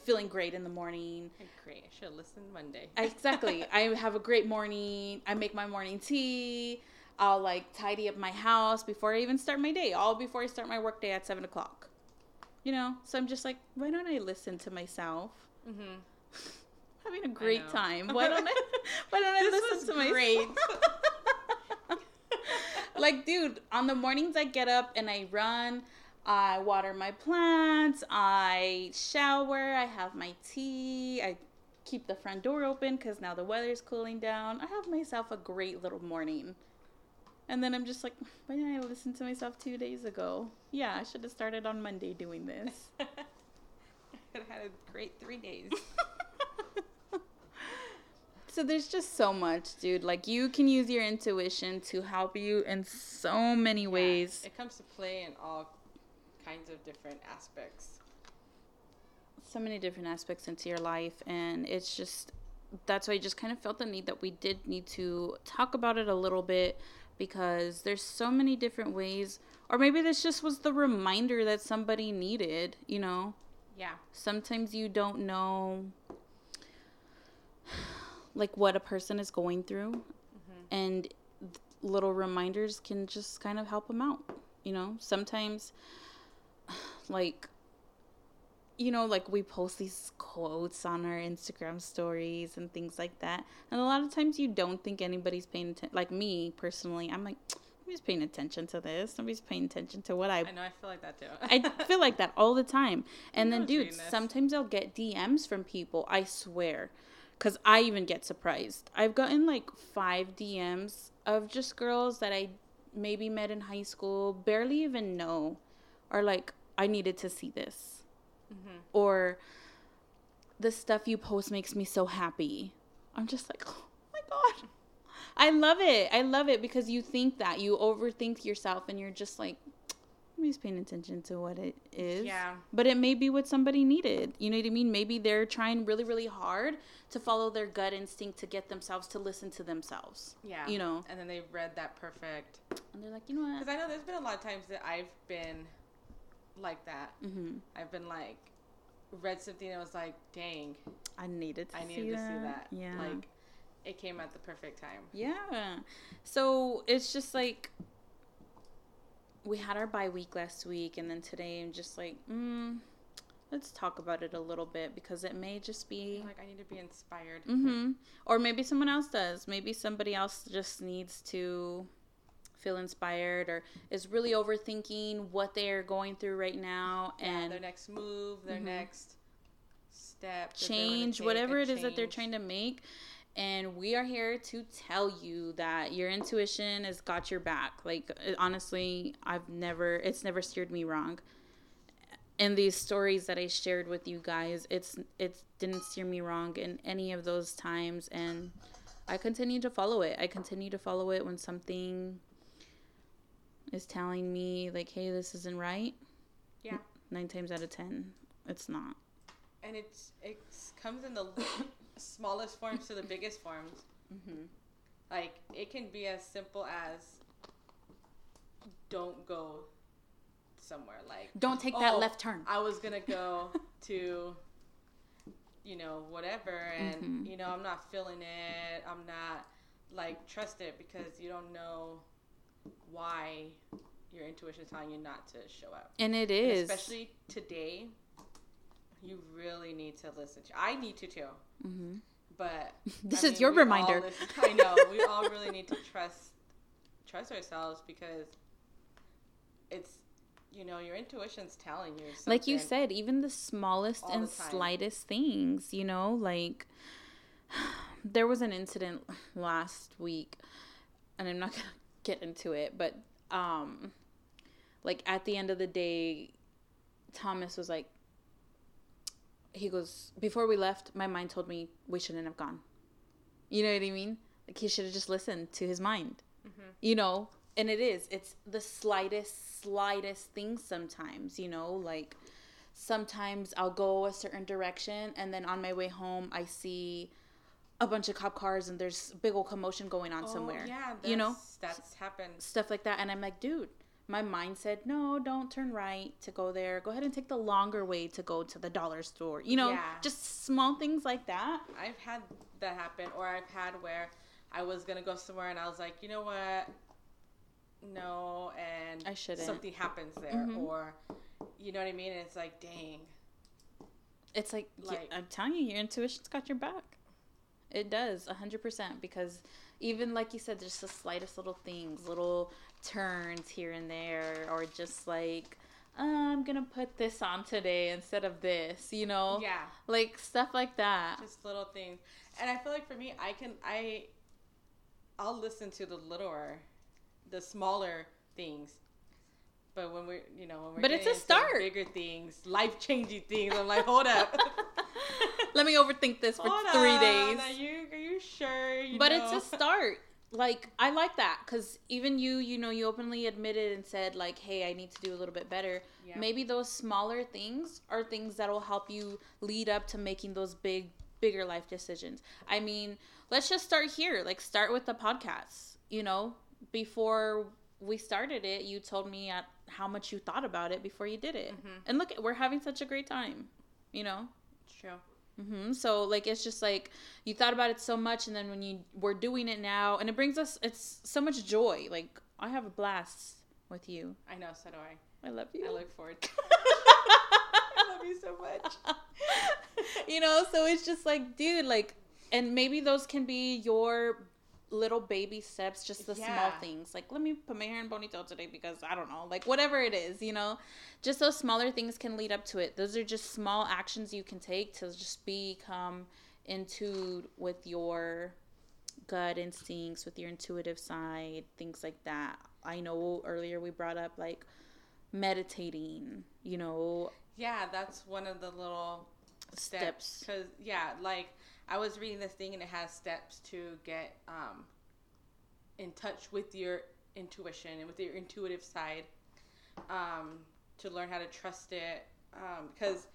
feeling great in the morning.
Great. I should listen Monday.
Exactly. I have a great morning. I make my morning tea. I'll like tidy up my house before I even start my day, all before I start my workday at seven o'clock. You know, so I'm just like, why don't I listen to myself?
mm-hmm.
Having a great time. Why don't I? Why don't I
This
listen
was
to
great.
myself? like, dude, on the mornings I get up and I run. I water my plants. I shower. I have my tea. I keep the front door open because now the weather's cooling down. I have myself a great little morning. And then I'm just like, why didn't I listen to myself two days ago? Yeah, I should have started on Monday doing this.
I could have had a great three days.
so there's just so much, dude. Like you can use your intuition to help you in so many ways.
Yeah, it comes to play in all kinds of different aspects.
so many different aspects into your life and it's just that's why I just kind of felt the need that we did need to talk about it a little bit because there's so many different ways or maybe this just was the reminder that somebody needed, you know.
Yeah.
Sometimes you don't know like what a person is going through
Mm-hmm.
and little reminders can just kind of help them out you know sometimes like you know like we post these quotes on our instagram stories and things like that and a lot of times you don't think anybody's paying attention like me personally i'm like nobody's paying attention to this nobody's paying attention to what i
I know. I feel like that too.
I feel like that all the time. And then, dude, sometimes I'll get DMs from people. I swear, because I even get surprised. I've gotten like five DMs of just girls that I maybe met in high school, barely even know, are like, I needed to see this. Mm-hmm. Or the stuff you post makes me so happy. I'm just like, oh my God. I love it. I love it because you think that. You overthink yourself and you're just like, I'm just paying attention to what it is.
Yeah.
But it may be what somebody needed. You know what I mean? Maybe they're trying really, really hard to follow their gut instinct to get themselves to listen to themselves.
Yeah.
You know?
And then they read that perfect.
And they're like, you know what?
Because I know there's been a lot of times that I've been like that.
Mm-hmm.
I've been like, read something and was like, dang,
I needed to
I
see
needed to
that.
see that.
Yeah.
Like, it came at the perfect time.
Yeah. So it's just like we had our bye week last week, and then today I'm just like, mm, let's talk about it a little bit because it may just be.
Like, I need to be inspired.
Mm-hmm. Or maybe someone else does. Maybe somebody else just needs to feel inspired or is really overthinking what they're going through right now
Yeah,
and
their next move, their
Mhm.
next step, that they're gonna
change whatever it is that they're trying to make. And we are here to tell you that your intuition has got your back. Like uh, honestly i've never it's never steered me wrong. In these stories that i shared with you guys it's it didn't steer me wrong in any of those times. And i continue to follow it. I continue to follow it when something is telling me like hey this isn't right
Yeah.
nine times out of ten it's not
And it's it comes in the smallest forms to the biggest forms.
mm-hmm.
Like it can be as simple as don't go somewhere. Like
don't take that
Oh,
left turn
I was gonna go to, you know, whatever, and
Mhm.
you know I'm not feeling it. I'm not like trust it because you don't know why your intuition is telling you not to show up.
and it is.
And especially today. You really need to listen to. I need to too,
hmm
but
This
I
is
mean,
your reminder.
listen- I know we all really need to trust trust ourselves because it's you know your intuition's telling you something.
like you said, even the smallest
all
and
the
slightest things, you know, like there was an incident last week, and I'm not gonna get into it, but um, like at the end of the day, Thomas was like, he goes, before we left, my mind told me we shouldn't have gone. You know what I mean? Like he should have just listened to his mind.
Mhm.
You know, and it is. It's the slightest, slightest things sometimes, you know, like sometimes I'll go a certain direction and then on my way home I see a bunch of cop cars and there's big old commotion going on
Oh,
somewhere.
Yeah,
you know?
that's- happened.
Stuff like that. And I'm like, dude, my mind said, no, don't turn right to go there. Go ahead and take the longer way to go to the dollar store. You know,
Yeah.
just small things like that.
I've had that happen, or I've had where I was gonna go somewhere and I was like, you know what? No, and
I shouldn't.
something happens there,
Mhm.
or you know what I mean? And it's like, dang,
It's like,
Like-
I'm telling you, your intuition's got your back. It does, 100%. Because even like you said, just the slightest little things, little turns here and there, or just like, "Uh, I'm going to put this on today instead of this, you know?
yeah,
Like stuff like that.
just little things. And I feel like for me, I can I, I'll listen to the littler, the smaller things. But when we're, you know, when we're
But it's a start.
bigger things, life changing things. I'm like, hold up.
Let me overthink this for
Hold
three
on,
days.
Are you are you sure? You
but
know?
it's a start like i like that because even you you know you openly admitted and said like hey i need to do a little bit better
Yeah.
maybe those smaller things are things that will help you lead up to making those big bigger life decisions i mean let's just start here like start with the podcast you know before we started it you told me at how much you thought about it before you did it
Mhm.
and look we're having such a great time you know
True.
hmm So like it's just like you thought about it so much, and then when you we're doing it now, and it brings us it's so much joy. Like I have a blast with you.
I know. So do I.
I love you.
I look forward. I love you so much.
you know, so it's just like, dude, like, and maybe those can be your little baby steps, just the small things. Like, let me put my hair in ponytail today because I don't know, like whatever it is, you know, just those smaller things can lead up to it. Those are just small actions you can take to just become in tune with your gut instincts, with your intuitive side, things like that. I know earlier we brought up like meditating, you know,
Yeah, that's one of the little steps.
Steps.
Because yeah, like I was reading this thing and it has steps to get um, in touch with your intuition and with your intuitive side, um, to learn how to trust it. Because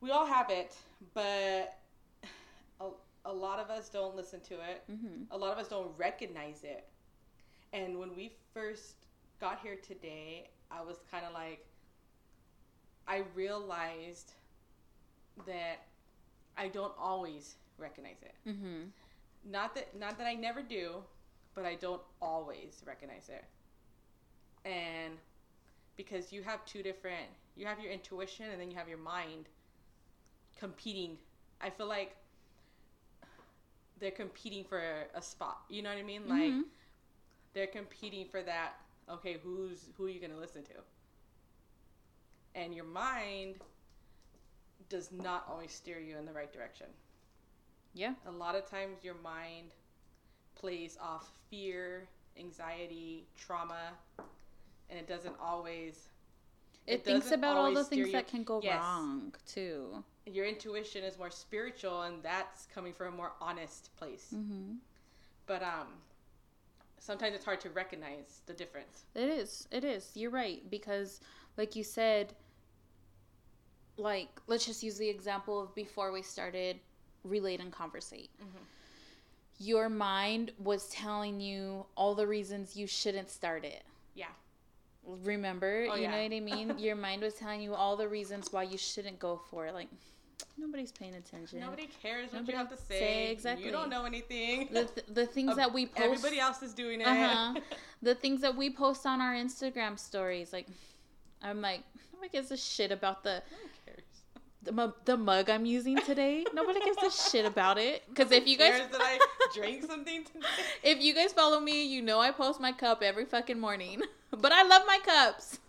we all have it, but a, a lot of us don't listen to it.
hmm
A lot of us don't recognize it. And when we first got here today, I was kind of like, I realized that I don't always recognize it.
hmm
Not that not that I never do, but I don't always recognize it. And because you have two different, you have your intuition and then you have your mind competing. I feel like they're competing for a, spot. You know what I mean? Like
Mhm.
they're competing for that. Okay, who's who are you gonna listen to? And your mind does not always steer you in the right direction.
Yeah.
A lot of times your mind plays off fear, anxiety, trauma, and it doesn't always.
It, thinks about all the things
you-
that can go
Yes.
wrong too.
Your intuition is more spiritual, and that's coming from a more honest place.
hmm
But um, sometimes it's hard to recognize the difference.
It is. It is. You're right because, like you said, like let's just use the example of before we started relate and conversate.
Mhm.
Your mind was telling you all the reasons you shouldn't start it.
Yeah.
Remember,
Oh,
you
yeah.
know what I mean? Your mind was telling you all the reasons why you shouldn't go for it. Like nobody's paying attention.
Nobody cares what
Nobody
you have to say.
say exactly.
You don't know anything.
the, th- the things that we post
Everybody else is doing it.
Uh-huh. the things that we post on our Instagram stories like I'm like nobody gives a shit about the the, the mug I'm using today. Nobody gives a shit about it because if you guys
cares that I drank something today.
if you guys follow me, you know I post my cup every fucking morning. But I love my cups.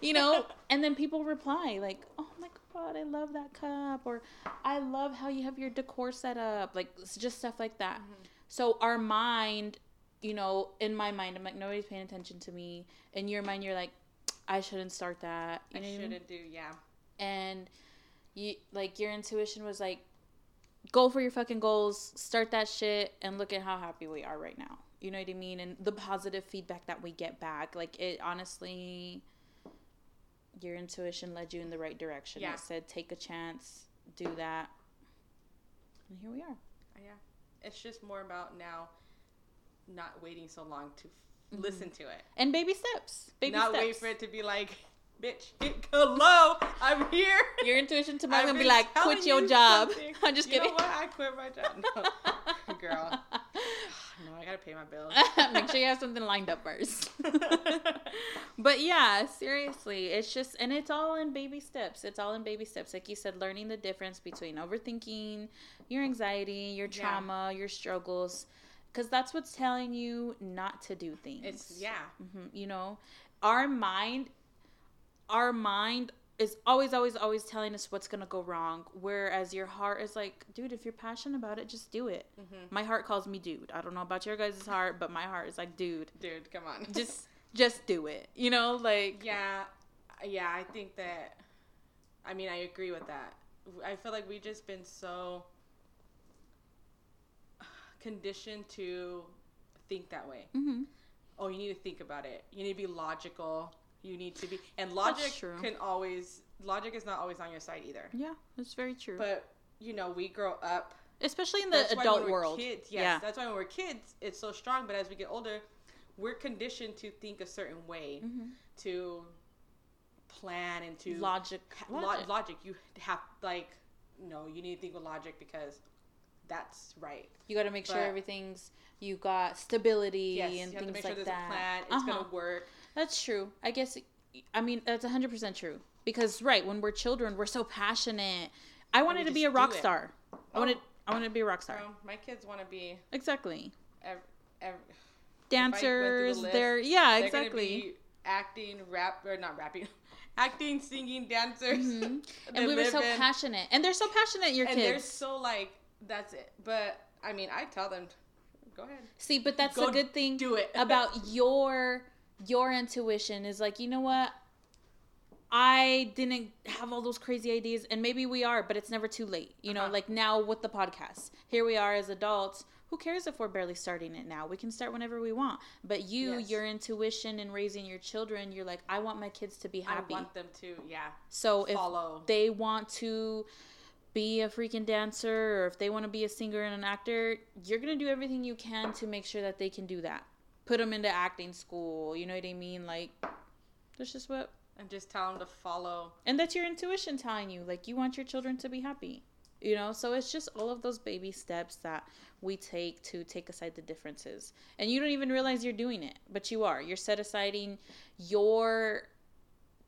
you know, and then people reply like, "Oh my god, I love that cup," or "I love how you have your decor set up." Like it's just stuff like that. Mm-hmm. So our mind, you know, in my mind, I'm like nobody's paying attention to me. In your mind, you're like, I shouldn't start that. You
I
know what I mean?
shouldn't do. Yeah.
and you like your intuition was like go for your fucking goals start that shit and look at how happy we are right now you know what i mean and the positive feedback that we get back like it honestly your intuition led you in the right direction
Yeah.
it said take a chance do that and here we are
Yeah. It's just more about now not waiting so long to listen mm-hmm. to it.
and baby steps baby
not
steps
wait for it to be like, bitch, hello, I'm here.
your intuition tomorrow
I've
gonna be like quit your
you
job
something.
i'm just
you
kidding
know what? I quit my job. No. Girl. No, I gotta pay my bills.
Make sure you have something lined up first. but yeah, seriously, it's just, and it's all in baby steps. It's all in baby steps. Like you said, learning the difference between overthinking, your anxiety, your
Yeah.
trauma, your struggles, because that's what's telling you not to do things.
It's yeah.
hmm You know, our mind, our mind is always, always, always telling us what's gonna go wrong. Whereas your heart is like, dude, if you're passionate about it, just do it.
Mhm.
My heart calls me dude. I don't know about your guys' heart, but my heart is like, dude,
Dude, come on.
just, just do it. You know, like,
Yeah, yeah, I think that. I mean, I agree with that. I feel like we've just been so conditioned to think that way.
hmm
Oh, you need to think about it. You need to be logical. You need to be, and logic can always. Logic is not always on your side either.
yeah, that's very true.
But you know, we grow up.
Especially in the
That's
adult world.
Kids, yes,
Yeah.
that's why when we're kids, it's so strong. But as we get older, we're conditioned to think a certain way,
hmm
to plan and to
Logic.
Lo-
logic.
logic. You have like no, you need to think with logic because that's right.
You got to make sure everything's. You got stability
Yes,
and things
to make
like
sure there's
that.
plan. It's
Uh-huh.
gonna work.
That's true. I guess. I mean, that's hundred percent true. Because right when we're children, we're so passionate. I wanted to be a rock star. I wanted. I wanted to be a rock star.
My kids want to be
Exactly.
ev- ev-
Dancers.
list,
they're yeah.
they're
Exactly.
be acting, rap or not rapping, acting, singing, dancers.
Mhm. And we were so
in-
passionate, and they're so passionate. Your
and they're so like That's it. But I mean, I tell them, go ahead.
See, but that's
Go
a good thing
do it.
about your your intuition is like, you know what? I didn't have all those crazy ideas and maybe we are, but it's never too late. You know,
Uh-huh.
like now with the podcast. Here we are as adults. Who cares if we're barely starting it now? We can start whenever we want. But you,
Yes.
your intuition and raising your children, you're like, I want my kids to be happy.
I want them to, yeah.
So if they want to be a freaking dancer or if they want to be a singer and an actor, you're going to do everything you can to make sure that they can do that. Put them into acting school, you know what I mean? Like that's just what
and just tell them to follow.
and that's your intuition telling you like you want your children to be happy. You know, so it's just all of those baby steps that we take to take aside the differences. And you don't even realize you're doing it, but you are. You're set aside your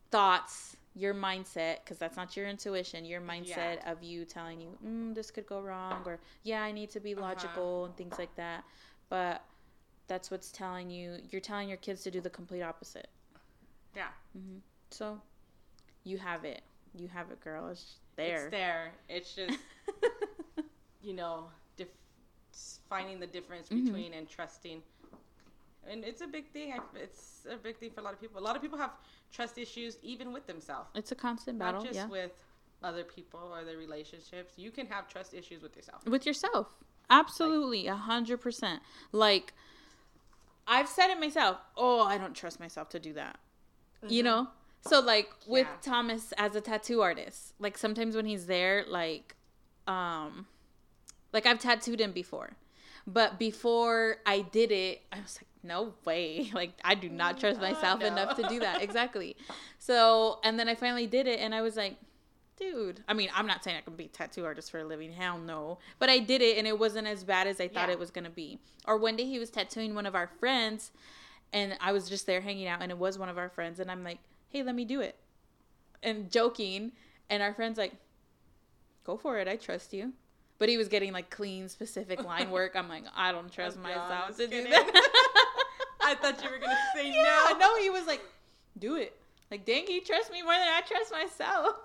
thoughts, your mindset, because that's not your intuition, your mindset of you telling you, mm, this could go wrong, or yeah, I need to be logical and things like that. But that's what's telling you, you're telling your kids to do the complete opposite.
Yeah.
So you have it. You have it, girl. It's there.
It's there. It's just, you know, dif- finding the difference
Mhm.
between and trusting. And it's a big thing. It's a big thing for a lot of people. A lot of people have trust issues even with themselves,
It's a constant battle,
not just
yeah.
with other people or their relationships. You can have trust issues with yourself.
With yourself. Absolutely, a hundred percent. Like I've said it myself. Oh, I don't trust myself to do that. You know? So like with
Yeah.
Thomas as a tattoo artist, like sometimes when he's there, like um like I've tattooed him before. But before I did it, I was like, no way. Like I do not trust
Uh,
myself
no.
enough to do that. Exactly. So and then I finally did it and I was like, dude. I mean, I'm not saying I can be a tattoo artist for a living. Hell no. But I did it and it wasn't as bad as I thought
Yeah.
it was gonna be. Or one day he was tattooing one of our friends and I was just there hanging out and it was one of our friends and I'm like, Hey, let me do it. And joking and our friend's like, Go for it, I trust you. But he was getting like clean, specific line work. I'm like, I don't trust
I'm
myself to do that.
I thought you were gonna say
yeah,
no.
no, he was like, do it. Like, dang, you trust me more than I trust myself.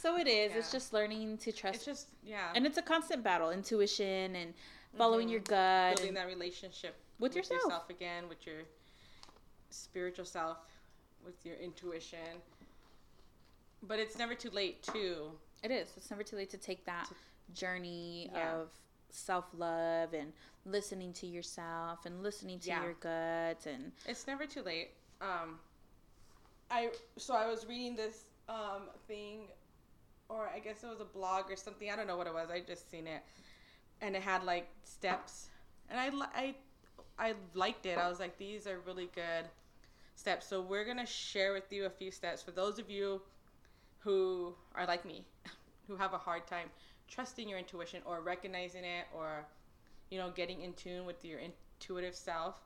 so it is. It's just learning to trust.
It's just yeah,
and it's a constant battle, intuition and following
Mhm.
your gut.
building that relationship
With yourself.
again, with your spiritual self, with your intuition. But it's never too late too.
It is. It's never too late to take that journey
Yeah.
of self love and listening to yourself and listening to
Yeah.
your gut and
It's never too late. Um, I so I was reading this um thing, or I guess it was a blog or something. I don't know what it was. I just seen it, and it had like steps, and I I I liked it. I was like, these are really good steps. So we're gonna share with you a few steps for those of you who are like me, who have a hard time trusting your intuition or recognizing it, or you know, getting in tune with your intuitive self.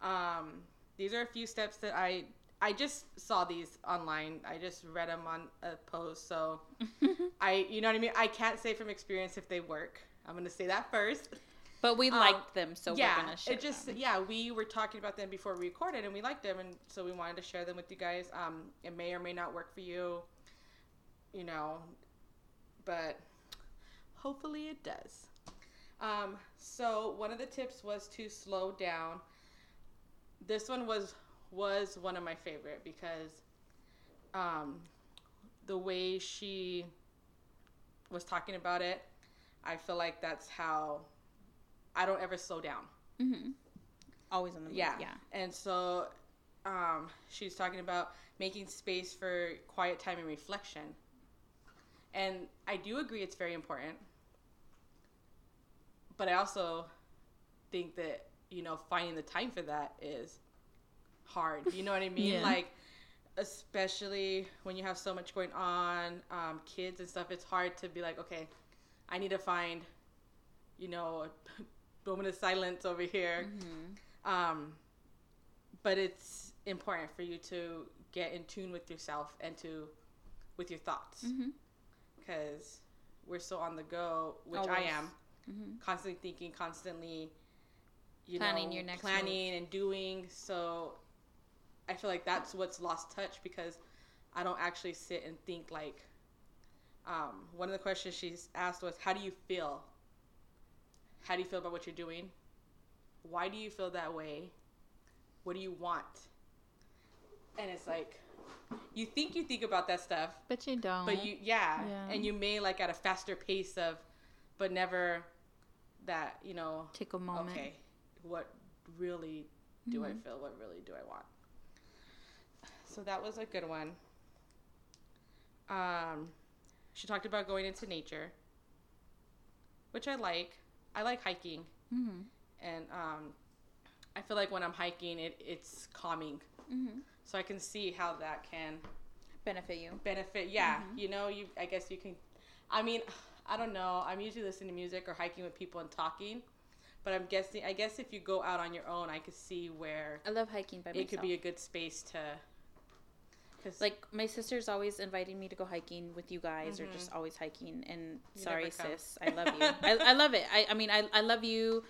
Um, these are a few steps that I I just saw these online. I just read them on a post, so I you know what I mean. I can't say from experience if they work. I'm gonna say that first.
but we
Um,
liked them so
yeah,
we're gonna share
it just
them.
yeah we were talking about them before we recorded and we liked them and so we wanted to share them with you guys. Um, it may or may not work for you, you know, but hopefully it does. Um, so one of the tips was to slow down. This one was was one of my favorite because um, the way she was talking about it, I feel like that's how I don't ever slow down.
Mm-hmm. Always on the move.
Yeah.
Yeah.
And so um, she's talking about making space for quiet time and reflection. And I do agree it's very important. But I also think that, you know, finding the time for that is hard. You know what I mean?
Yeah.
Like, especially when you have so much going on, um, kids and stuff, it's hard to be like, okay, I need to find, you know, a moment of silence over here.
Mm-hmm.
Um, but it's important for you to get in tune with yourself and to with your thoughts
Mm-hmm.
Because we're so on the go, which I am,
Mm-hmm.
constantly thinking, constantly, you
Planning
know,
your next
planning and doing. So I feel like that's what's lost touch because I don't actually sit and think like um, one of the questions she asked was, "How do you feel? How do you feel about what you're doing? Why do you feel that way? What do you want?" And it's like, you think you think about that stuff,
But you don't.
but you yeah,
Yeah.
and you may like at a faster pace of, but never that you know.
take a moment.
Okay, what really do I
Mhm.
feel? What really do I want? So that was a good one. Um, she talked about going into nature, which I like. I like hiking,
Mm-hmm.
and um, I feel like when I'm hiking, it it's calming.
Mm-hmm.
So I can see how that can
Benefit you.
benefit. Yeah,
Mhm.
you know, you. I guess you can. I mean, I don't know. I'm usually listening to music or hiking with people and talking, but I'm guessing. I guess if you go out on your own, I could see where
I love hiking by myself.
it could be a good space to. Cause
like my sister's always inviting me to go hiking with you guys or just
Mhm.
always hiking and
You
sorry sis i love you I, I love it I, I mean I, I love you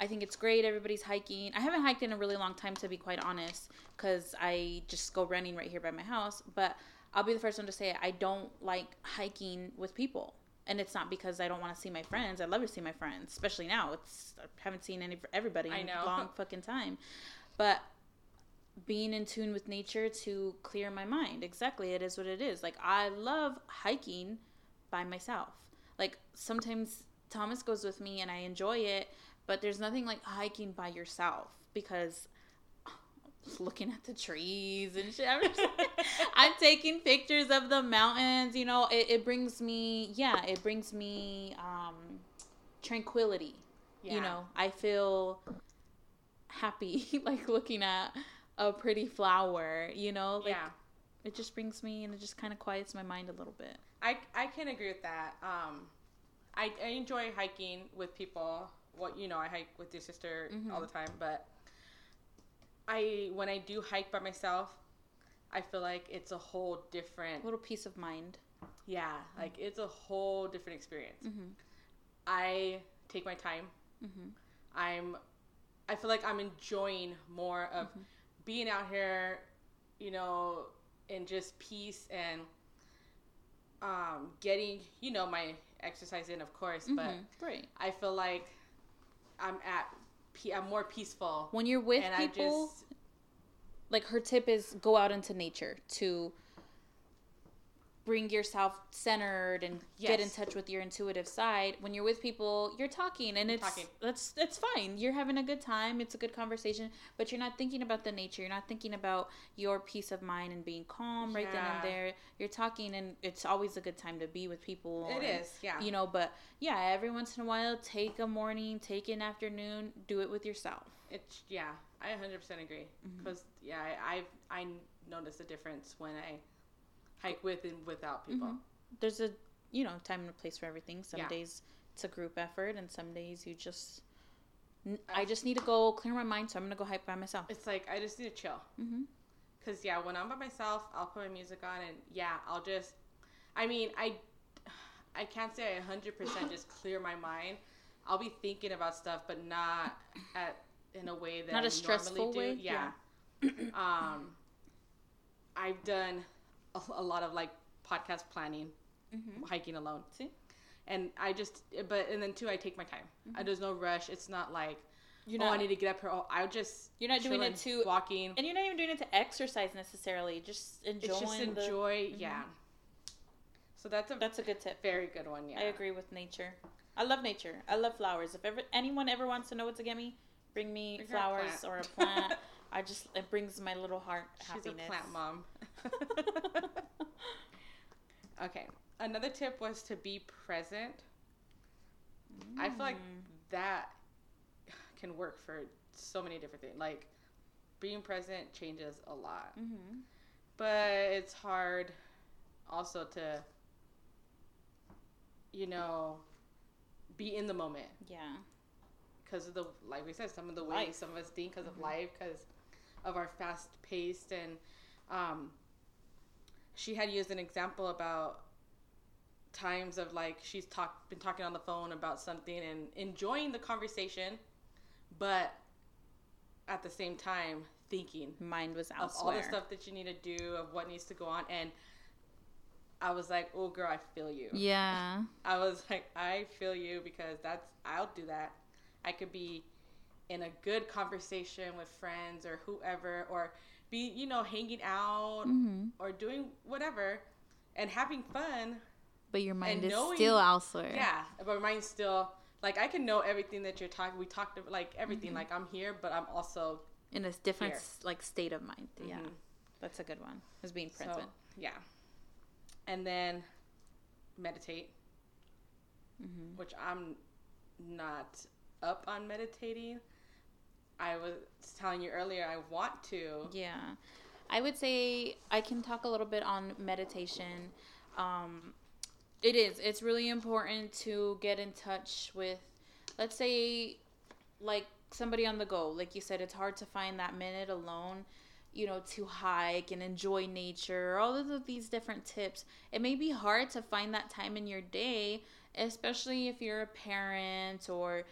i think it's great everybody's hiking i haven't hiked in a really long time to be quite honest because i just go running right here by my house but i'll be the first one to say it. i don't like hiking with people and it's not because i don't want to see my friends i love to see my friends especially now it's i haven't seen any everybody in a long fucking time but being in tune with nature to clear my mind. Exactly, it is what it is. Like I love hiking by myself. Like sometimes Thomas goes with me and I enjoy it, but there's nothing like hiking by yourself because looking at the trees and shit. I'm, just- I'm taking pictures of the mountains. You know, it, it brings me, yeah, it brings me um, tranquility.
yeah.
You know, I feel happy like looking at a pretty flower. You know, like
yeah,
it just brings me and it just kind of quiets my mind a little bit.
I I can agree with that. Um, I I enjoy hiking with people. What you know, I hike with your sister
Mhm.
all the time, but I when I do hike by myself, I feel like it's a whole different.
Little peace of mind.
Yeah, like it's a whole different experience.
Mm-hmm.
I take my time.
Mm-hmm.
I'm I feel like I'm enjoying more of
Mhm.
being out here, you know, in just peace and um getting, you know, my exercise in of course, but
Mm-hmm. right.
I feel like I'm at I'm more peaceful.
When you're with
and
people,
I just
like her tip is go out into nature to bring yourself centered and get in touch with your intuitive side. When you're with people you're talking and it's
Talking.
that's that's fine. You're having a good time. It's a good conversation but you're not thinking about the nature. You're not thinking about your peace of mind and being calm right then and there. You're talking and it's always a good time to be with people
it
and,
is, yeah.
you know but yeah every once in a while take a morning take an afternoon do it with yourself.
It's yeah, I 100% agree.
Mm-hmm.
Because yeah, I I I notice a difference when I hike with and without people.
Mhm. there's a you know time and a place for everything some
Yeah.
days it's a group effort and some days you just
I
just need to go clear my mind so i'm gonna go hike by myself
It's like I just need to chill.
mm-hmm.
Cause yeah, when I'm by myself, I'll put my music on and yeah, I'll just. I mean, I, I can't say I 100% just clear my mind. I'll be thinking about stuff, but not at in a way that
Not
I
a stressful
normally do.
way?
Yeah. um, I've done a, a lot of like podcast planning,
Mm-hmm.
hiking alone.
See?
And I just, but and then too, I take my time. Uh, There's no rush. It's not like,
you
know,
oh,
I need to get up here. Oh, I just.
you're not doing it to
walking.
and you're not even doing it to exercise necessarily just enjoying
It's just
the
enjoy,
Mhm.
yeah. So that's a
that's a good tip
very good one, yeah.
i agree with nature i love nature i love flowers if ever anyone ever wants to know what to get me bring me
Bring her a
flowers or a plant i just it brings my little heart
She's
happiness
a plant mom. okay. Another tip was to be present. I feel like
Mm.
that can work for so many different things. Like being present changes a lot.
Mhm.
But it's hard also to you know be in the moment.
yeah
because of the like we said some of the ways
Life.
some of us think because
Mhm.
of life because of our fast paced and um she had used an example about times of like she's talk been talking on the phone about something and enjoying the conversation but at the same time thinking
mind was
of all the stuff that you need to do of what needs to go on and I was like, "Oh, girl, I feel you."
Yeah.
I was like, "I feel you" because that's I'll do that. I could be in a good conversation with friends or whoever, or be you know hanging out
hmm
or doing whatever, and having fun.
But your mind is
knowing-
still elsewhere.
Yeah, but mine's still like I can know everything that you're talking. We talked about like everything.
Mhm.
Like I'm here, but I'm also
In a different
Here.
like state of mind. Yeah.
Mhm.
That's a good one. Is being
So,
present.
yeah. And then meditate,
hmm
which I'm not up on meditating. I was telling you earlier, I want to.
Yeah. I would say I can talk a little bit on meditation. Um, it is. It's really important to get in touch with, let's say, like somebody on the go. Like you said, it's hard to find that minute alone, you know, to hike and enjoy nature, all of these different tips. It may be hard to find that time in your day, especially if you're a parent or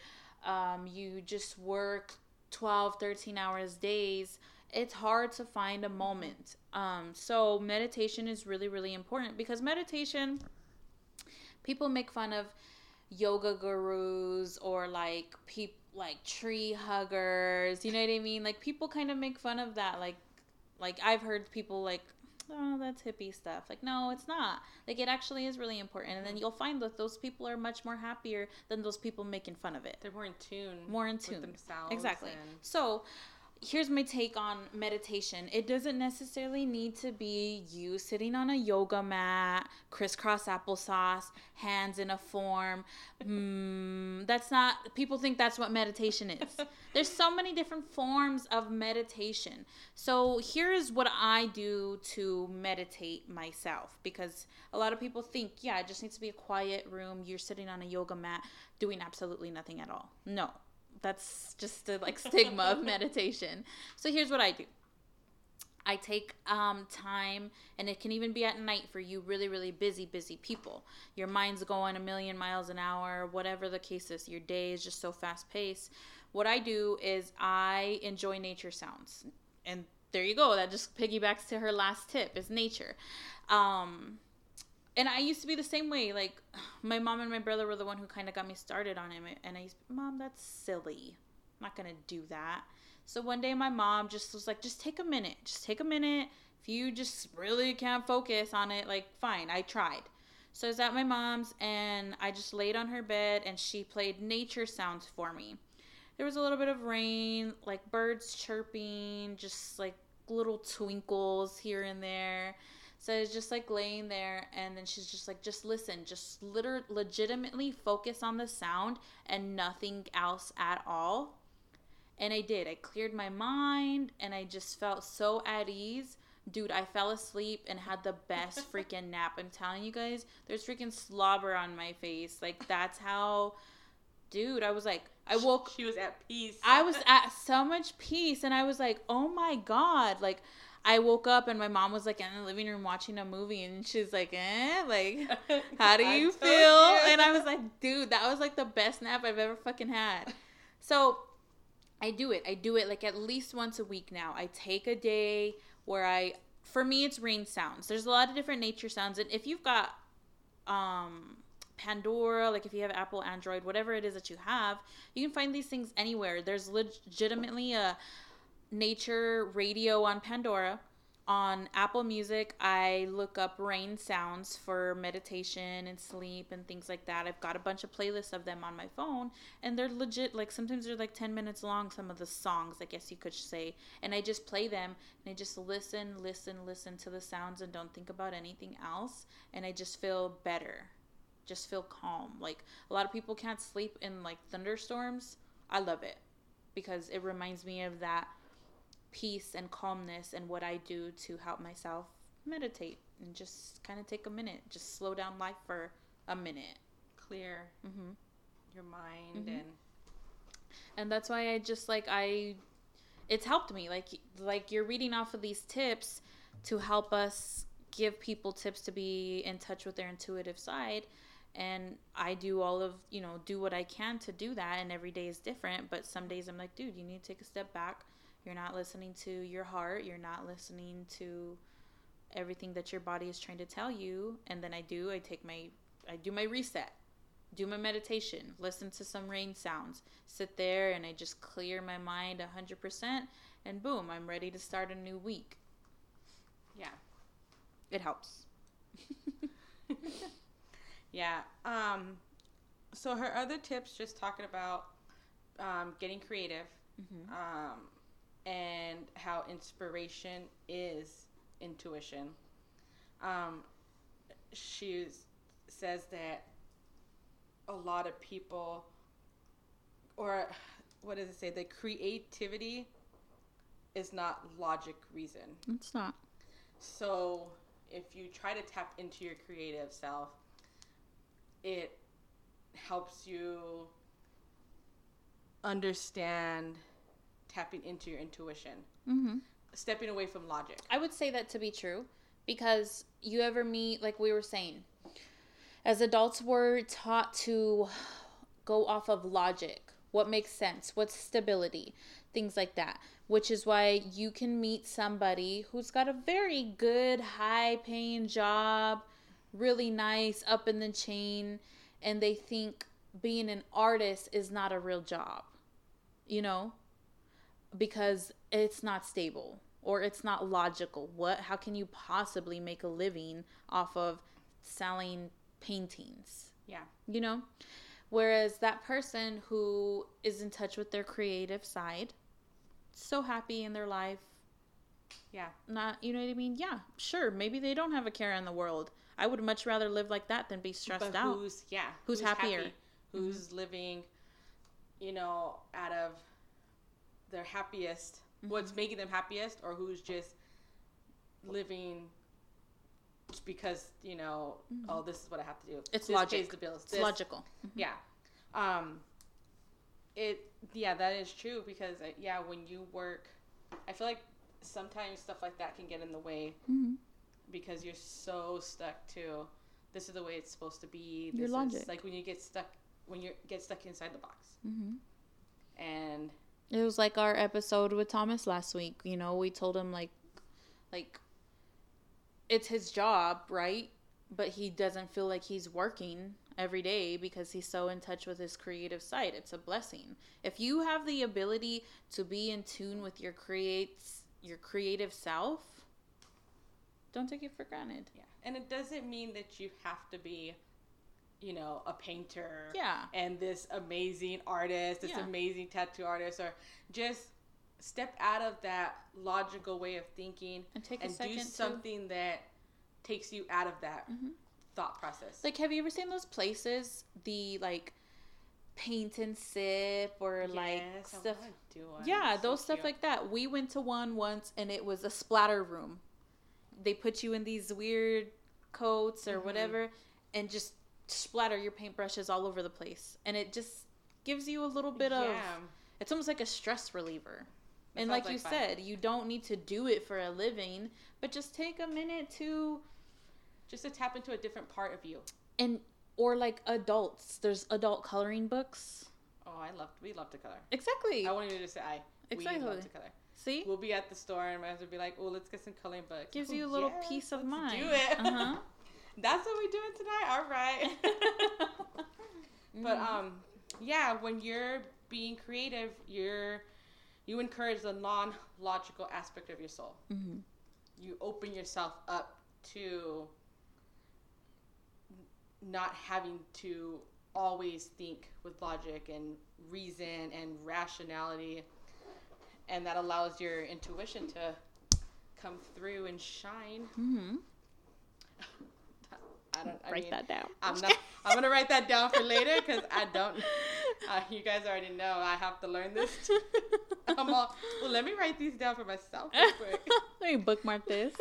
um, you just work 12, 13 hours days it's hard to find a moment. Um, so meditation is really, really important because meditation, people make fun of yoga gurus or like peop like tree huggers. You know what I mean? Like people kind of make fun of that. Like, like I've heard people like, oh, that's hippie stuff. Like, no, it's not. Like, it actually is really important. And then you'll find that those people are much more happier than those people making fun of it.
They're more in tune.
More in
with
tune.
themselves.
Exactly.
and-
So, here's my take on meditation. It doesn't necessarily need to be you sitting on a yoga mat, crisscross applesauce, hands in a form. Mm, that's not, people think that's what meditation is. There's so many different forms of meditation. So, here's what I do to meditate myself because a lot of people think, yeah, it just needs to be a quiet room. You're sitting on a yoga mat doing absolutely nothing at all. No, that's just the like stigma of meditation. So here's what I do. I take um, time, and it can even be at night for you really, really busy, busy people. Your mind's going a million miles an hour, whatever the case is. Your day is just so fast paced. What I do is I enjoy nature sounds, and there you go. That just piggybacks to her last tip: is nature. Um, and I used to be the same way. Like my mom and my brother were the one who kind of got me started on it, and I used, mom, that's silly. I'm not gonna do that. So one day my mom just was like, just take a minute, just take a minute. If you just really can't focus on it, like fine, I tried. So I was at my mom's and I just laid on her bed and she played nature sounds for me. There was a little bit of rain, like birds chirping, just like little twinkles here and there. So I was just like laying there, and then she's just like, just listen, just liter- legitimately focus on the sound and nothing else at all. And I did. I cleared my mind, and I just felt so at ease. Dude, I fell asleep and had the best freaking nap. I'm telling you guys, there's freaking slobber on my face. Like, that's how, dude, I was like, I woke
She was at peace.
I was at so much peace and I was like, "Oh my god." Like I woke up and my mom was like in the living room watching a movie and she's like, "Eh, like how do you feel?"
you.
And I was like, "Dude, that was like the best nap I've ever fucking had." So, I do it. I do it like at least once a week now. I take a day where I for me it's rain sounds. There's a lot of different nature sounds and if you've got um Pandora, like if you have Apple, Android, whatever it is that you have, you can find these things anywhere. There's legitimately a nature radio on Pandora. On Apple Music, I look up rain sounds for meditation and sleep and things like that. I've got a bunch of playlists of them on my phone, and they're legit. Like sometimes they're like 10 minutes long, some of the songs, I guess you could say. And I just play them and I just listen, listen, listen to the sounds and don't think about anything else. And I just feel better just feel calm. Like a lot of people can't sleep in like thunderstorms. I love it because it reminds me of that peace and calmness and what I do to help myself meditate and just kind of take a minute, just slow down life for a minute.
clear
hmm
your mind
Mhm.
and
And that's why I just like I it's helped me like like you're reading off of these tips to help us give people tips to be in touch with their intuitive side and I do all of you know do what I can to do that and every day is different but some days I'm like dude you need to take a step back you're not listening to your heart you're not listening to everything that your body is trying to tell you and then I do I take my I do my reset do my meditation listen to some rain sounds sit there and I just clear my mind 100% and boom I'm ready to start a new week
Yeah.
it helps
Yeah. Um, so her other tips, just talking about um, getting creative,
Mhm.
um, and how inspiration is intuition. Um, she says that a lot of people, or what does it say? The creativity is not logic reason.
it's not
So if you try to tap into your creative self, it helps you understand tapping into your intuition,
mm-hmm.
stepping away from logic.
I would say that to be true because you ever meet, like we were saying, as adults, we're taught to go off of logic, what makes sense, what's stability, things like that. Which is why you can meet somebody who's got a very good, high paying job, really nice, up in the chain, and they think being an artist is not a real job, you know? Because it's not stable or it's not logical. What how can you possibly make a living off of selling paintings?
Yeah.
You know? Whereas that person who is in touch with their creative side, so happy in their life,
Yeah.
not you know what I mean? Yeah, sure, maybe they don't have a care in the world. I would much rather live like that than be stressed
but
out.
who's yeah?
Who's happier?
happy? Mm-hmm. Who's living, you know, out of their happiest?
Mm-hmm.
What's making them happiest, or who's just living because you know? Oh, this is what I have to do.
Mm-hmm. It's
this
logic.
Pays the bills.
It's
This-
logical.
Yeah. Um it yeah, that is true because uh, yeah, when you work I feel like sometimes stuff like that can get in the way
Mm-hmm.
because you're so stuck to this is the way it's supposed to be.
Your
This
logic.
is like when you get stuck when you get stuck inside the box.
Mm-hmm.
And
It was like our episode with Thomas last week. You know, we told him like, like, it's his job, right? But he doesn't feel like he's working every day because he's so in touch with his creative side. It's a blessing. If you have the ability to be in tune with your creates your creative self, don't take it for granted.
yeah. And it doesn't mean that you have to be you know, a painter.
Yeah.
and this amazing artist, this
Yeah.
amazing tattoo artist, or just step out of that logical way of thinking
And take a
and do
to-
something that takes you out of that
Mhm.
thought process.
Like, have you ever seen those places? The like paint and sip or like
Yes, I
stuff.
wanna do one.
Yeah,
so
those stuff
cute.
like that. We went to one once and it was a splatter room. They put you in these weird coats or
Mhm.
whatever and just splatter your paintbrushes all over the place. And it just gives you a little bit of. It's almost like a stress reliever.
That
and
sounds
like, you
fun.
said, you don't need to do it for a living, but just take a minute to
just to tap into a different part of you.
and or like adults. There's adult coloring books.
Oh, I love we love to color.
Exactly.
I wanted you to say I. We love to color.
See?
We'll be at the store and my husband will be like, "Oh, let's get some coloring books."
Gives
Oh,
you a little
yes,
peace of mind.
Do it.
Uh-huh.
That's what we're doing tonight. All right. But
Mhm.
um, yeah, when you're being creative, you're you encourage the non-logical aspect of your soul.
Mhm.
You open yourself up to not having to always think with logic and reason and rationality, and that allows your intuition to come through and shine.
Mhm.
I don't I
Write
mean,
that down.
I'm not. I'm gonna write that down for later because I don't. Uh, you guys already know I have to learn this. I'm all. Well, let me write these down for myself real quick.
Let me bookmark this.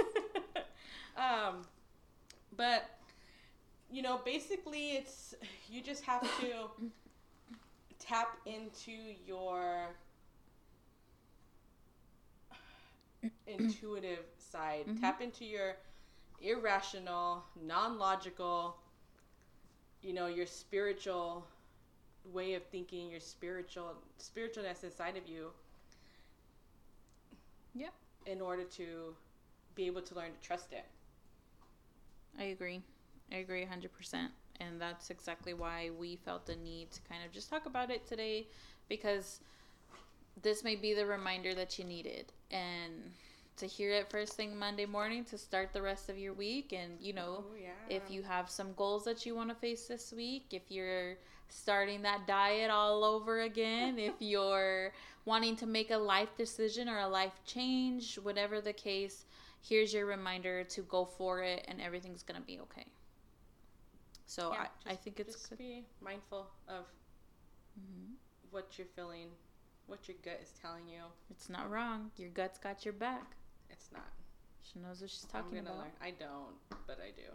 um, but you know, basically, it's you just have to tap into your intuitive side.
Mhm.
Tap into your irrational, non-logical, you know, your spiritual way of thinking, your spiritual spiritualness inside of you.
Yeah.
In order to be able to learn to trust it.
I agree. I agree 100%. And that's exactly why we felt the need to kind of just talk about it today because this may be the reminder that you needed. And to hear it first thing Monday morning to start the rest of your week. And, you know,
Oh, yeah.
if you have some goals that you want to face this week, if you're starting that diet all over again, if you're wanting to make a life decision or a life change, whatever the case, here's your reminder to go for it and everything's going to be okay. So
Yeah,
I, I think it's
just
good.
be mindful of
Mhm.
what you're feeling, what your gut is telling you.
It's not wrong. Your gut's got your back.
It's not.
She knows what she's talking about.
learn. I don't, but I do.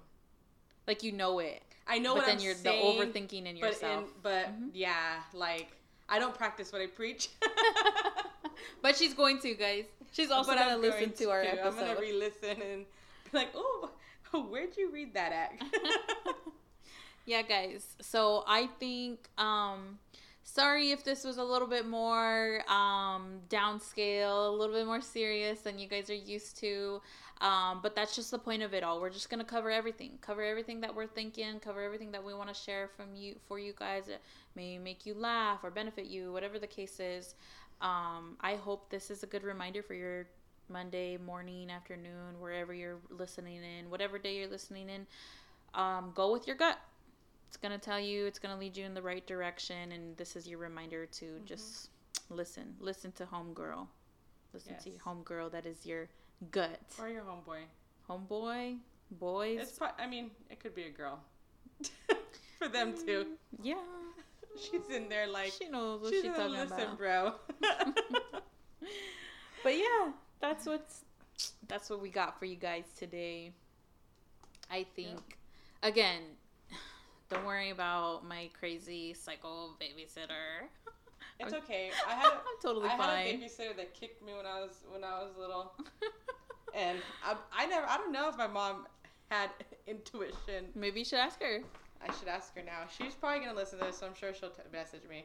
Like you know it,
I know
but
what
then
I'm
you're
saying,
the overthinking in
but
yourself.
in, but
Mhm.
yeah, like I don't practice what I preach.
but she's going to, guys. She's also
But
gonna
I'm
listen
going
to our episode.
I'm gonna re-listen and be like, oh, where'd you read that at?
yeah, guys. So I think um sorry if this was a little bit more um downscale, a little bit more serious than you guys are used to. Um, but that's just the point of it all. We're just gonna cover everything, cover everything that we're thinking, cover everything that we want to share from you for you guys. It may make you laugh or benefit you, whatever the case is. Um, I hope this is a good reminder for your Monday morning, afternoon, wherever you're listening in, whatever day you're listening in. Um, go with your gut. It's gonna tell you. It's gonna lead you in the right direction, and this is your reminder to mm-hmm. just listen. Listen to homegirl. Listen to your
Yes.
homegirl. That is your gut.
or your homeboy.
Homeboy, boys.
It's. Pro- I mean, it could be a girl. For them too.
Mm, yeah.
She's in there like.
she knows what
She's
she's talking
listen,
about.
bro.
But yeah, that's what's that's what we got for you guys today. I think again, don't worry about my crazy psycho babysitter.
it's okay. I had. A,
I'm totally
I had a babysitter that kicked me when I was when I was little, and I, I never. I don't know if my mom had intuition.
Maybe you should ask her.
I should ask her now. She's probably gonna listen to this, so I'm sure she'll t- message me.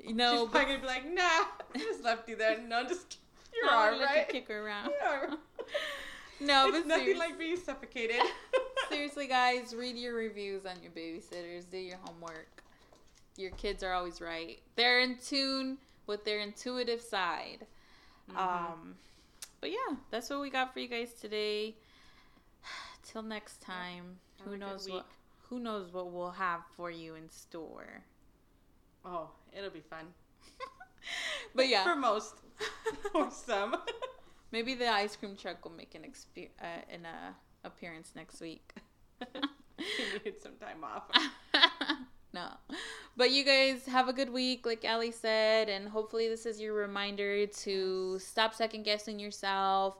you know,
She's probably gonna be like, "Nah, I just left you there. No, just you're
no,
all right.
kick her around.
You're all-
No,
it's
but
nothing
serious-
like being suffocated.
Seriously, guys, read your reviews on your babysitters. Do your homework. Your kids are always right. They're in tune with their intuitive side.
Mhm.
Um, but yeah, that's what we got for you guys today. Till next time,
Have
who knows what who knows what we'll have for you in store.
oh, it'll be fun.
But yeah,
for most or some.
maybe the ice cream truck will make an exper- uh, an uh, appearance next week.
you needed some time off.
no. But you guys have a good week, like Ali said, and hopefully this is your reminder to stop second guessing yourself.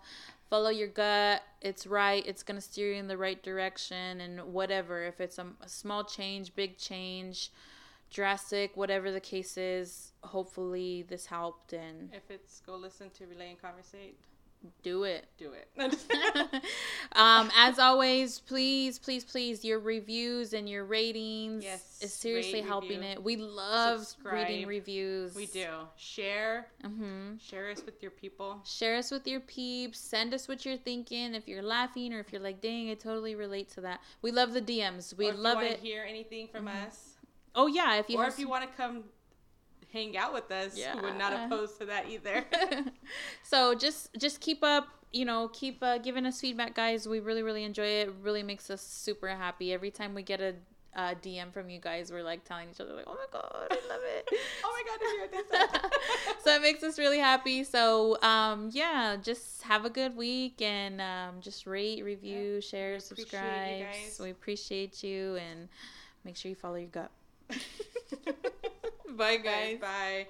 Follow your gut. It's right. It's going to steer you in the right direction. And whatever, if it's a, a small change, big change, drastic, whatever the case is, hopefully this helped and
If it's go listen to Relay and Conversate,
do it.
do it.
Um, as always, please, please, please, your reviews and your ratings
Yes,
is seriously helping
review,
it. We love reading reviews.
we do. Share.
hmm
Share us with your people.
Share us with your peeps. Send us what you're thinking. If you're laughing or if you're like, dang, I totally relate to that. We love the DMs. We love it.
hear anything from
Mhm.
us.
oh yeah, if you
or if you want to come hang out with us, we're not
Yeah.
opposed to that either.
so just just keep up you know keep uh, giving us feedback guys we really really enjoy it it really makes us super happy every time we get a, a dm from you guys we're like telling each other like oh my god i love it
oh my god, did you this?
so it makes us really happy so um yeah just have a good week and um just rate review share
appreciate you
subscribe
guys.
we appreciate you and make sure you follow your gut bye guys
Bye.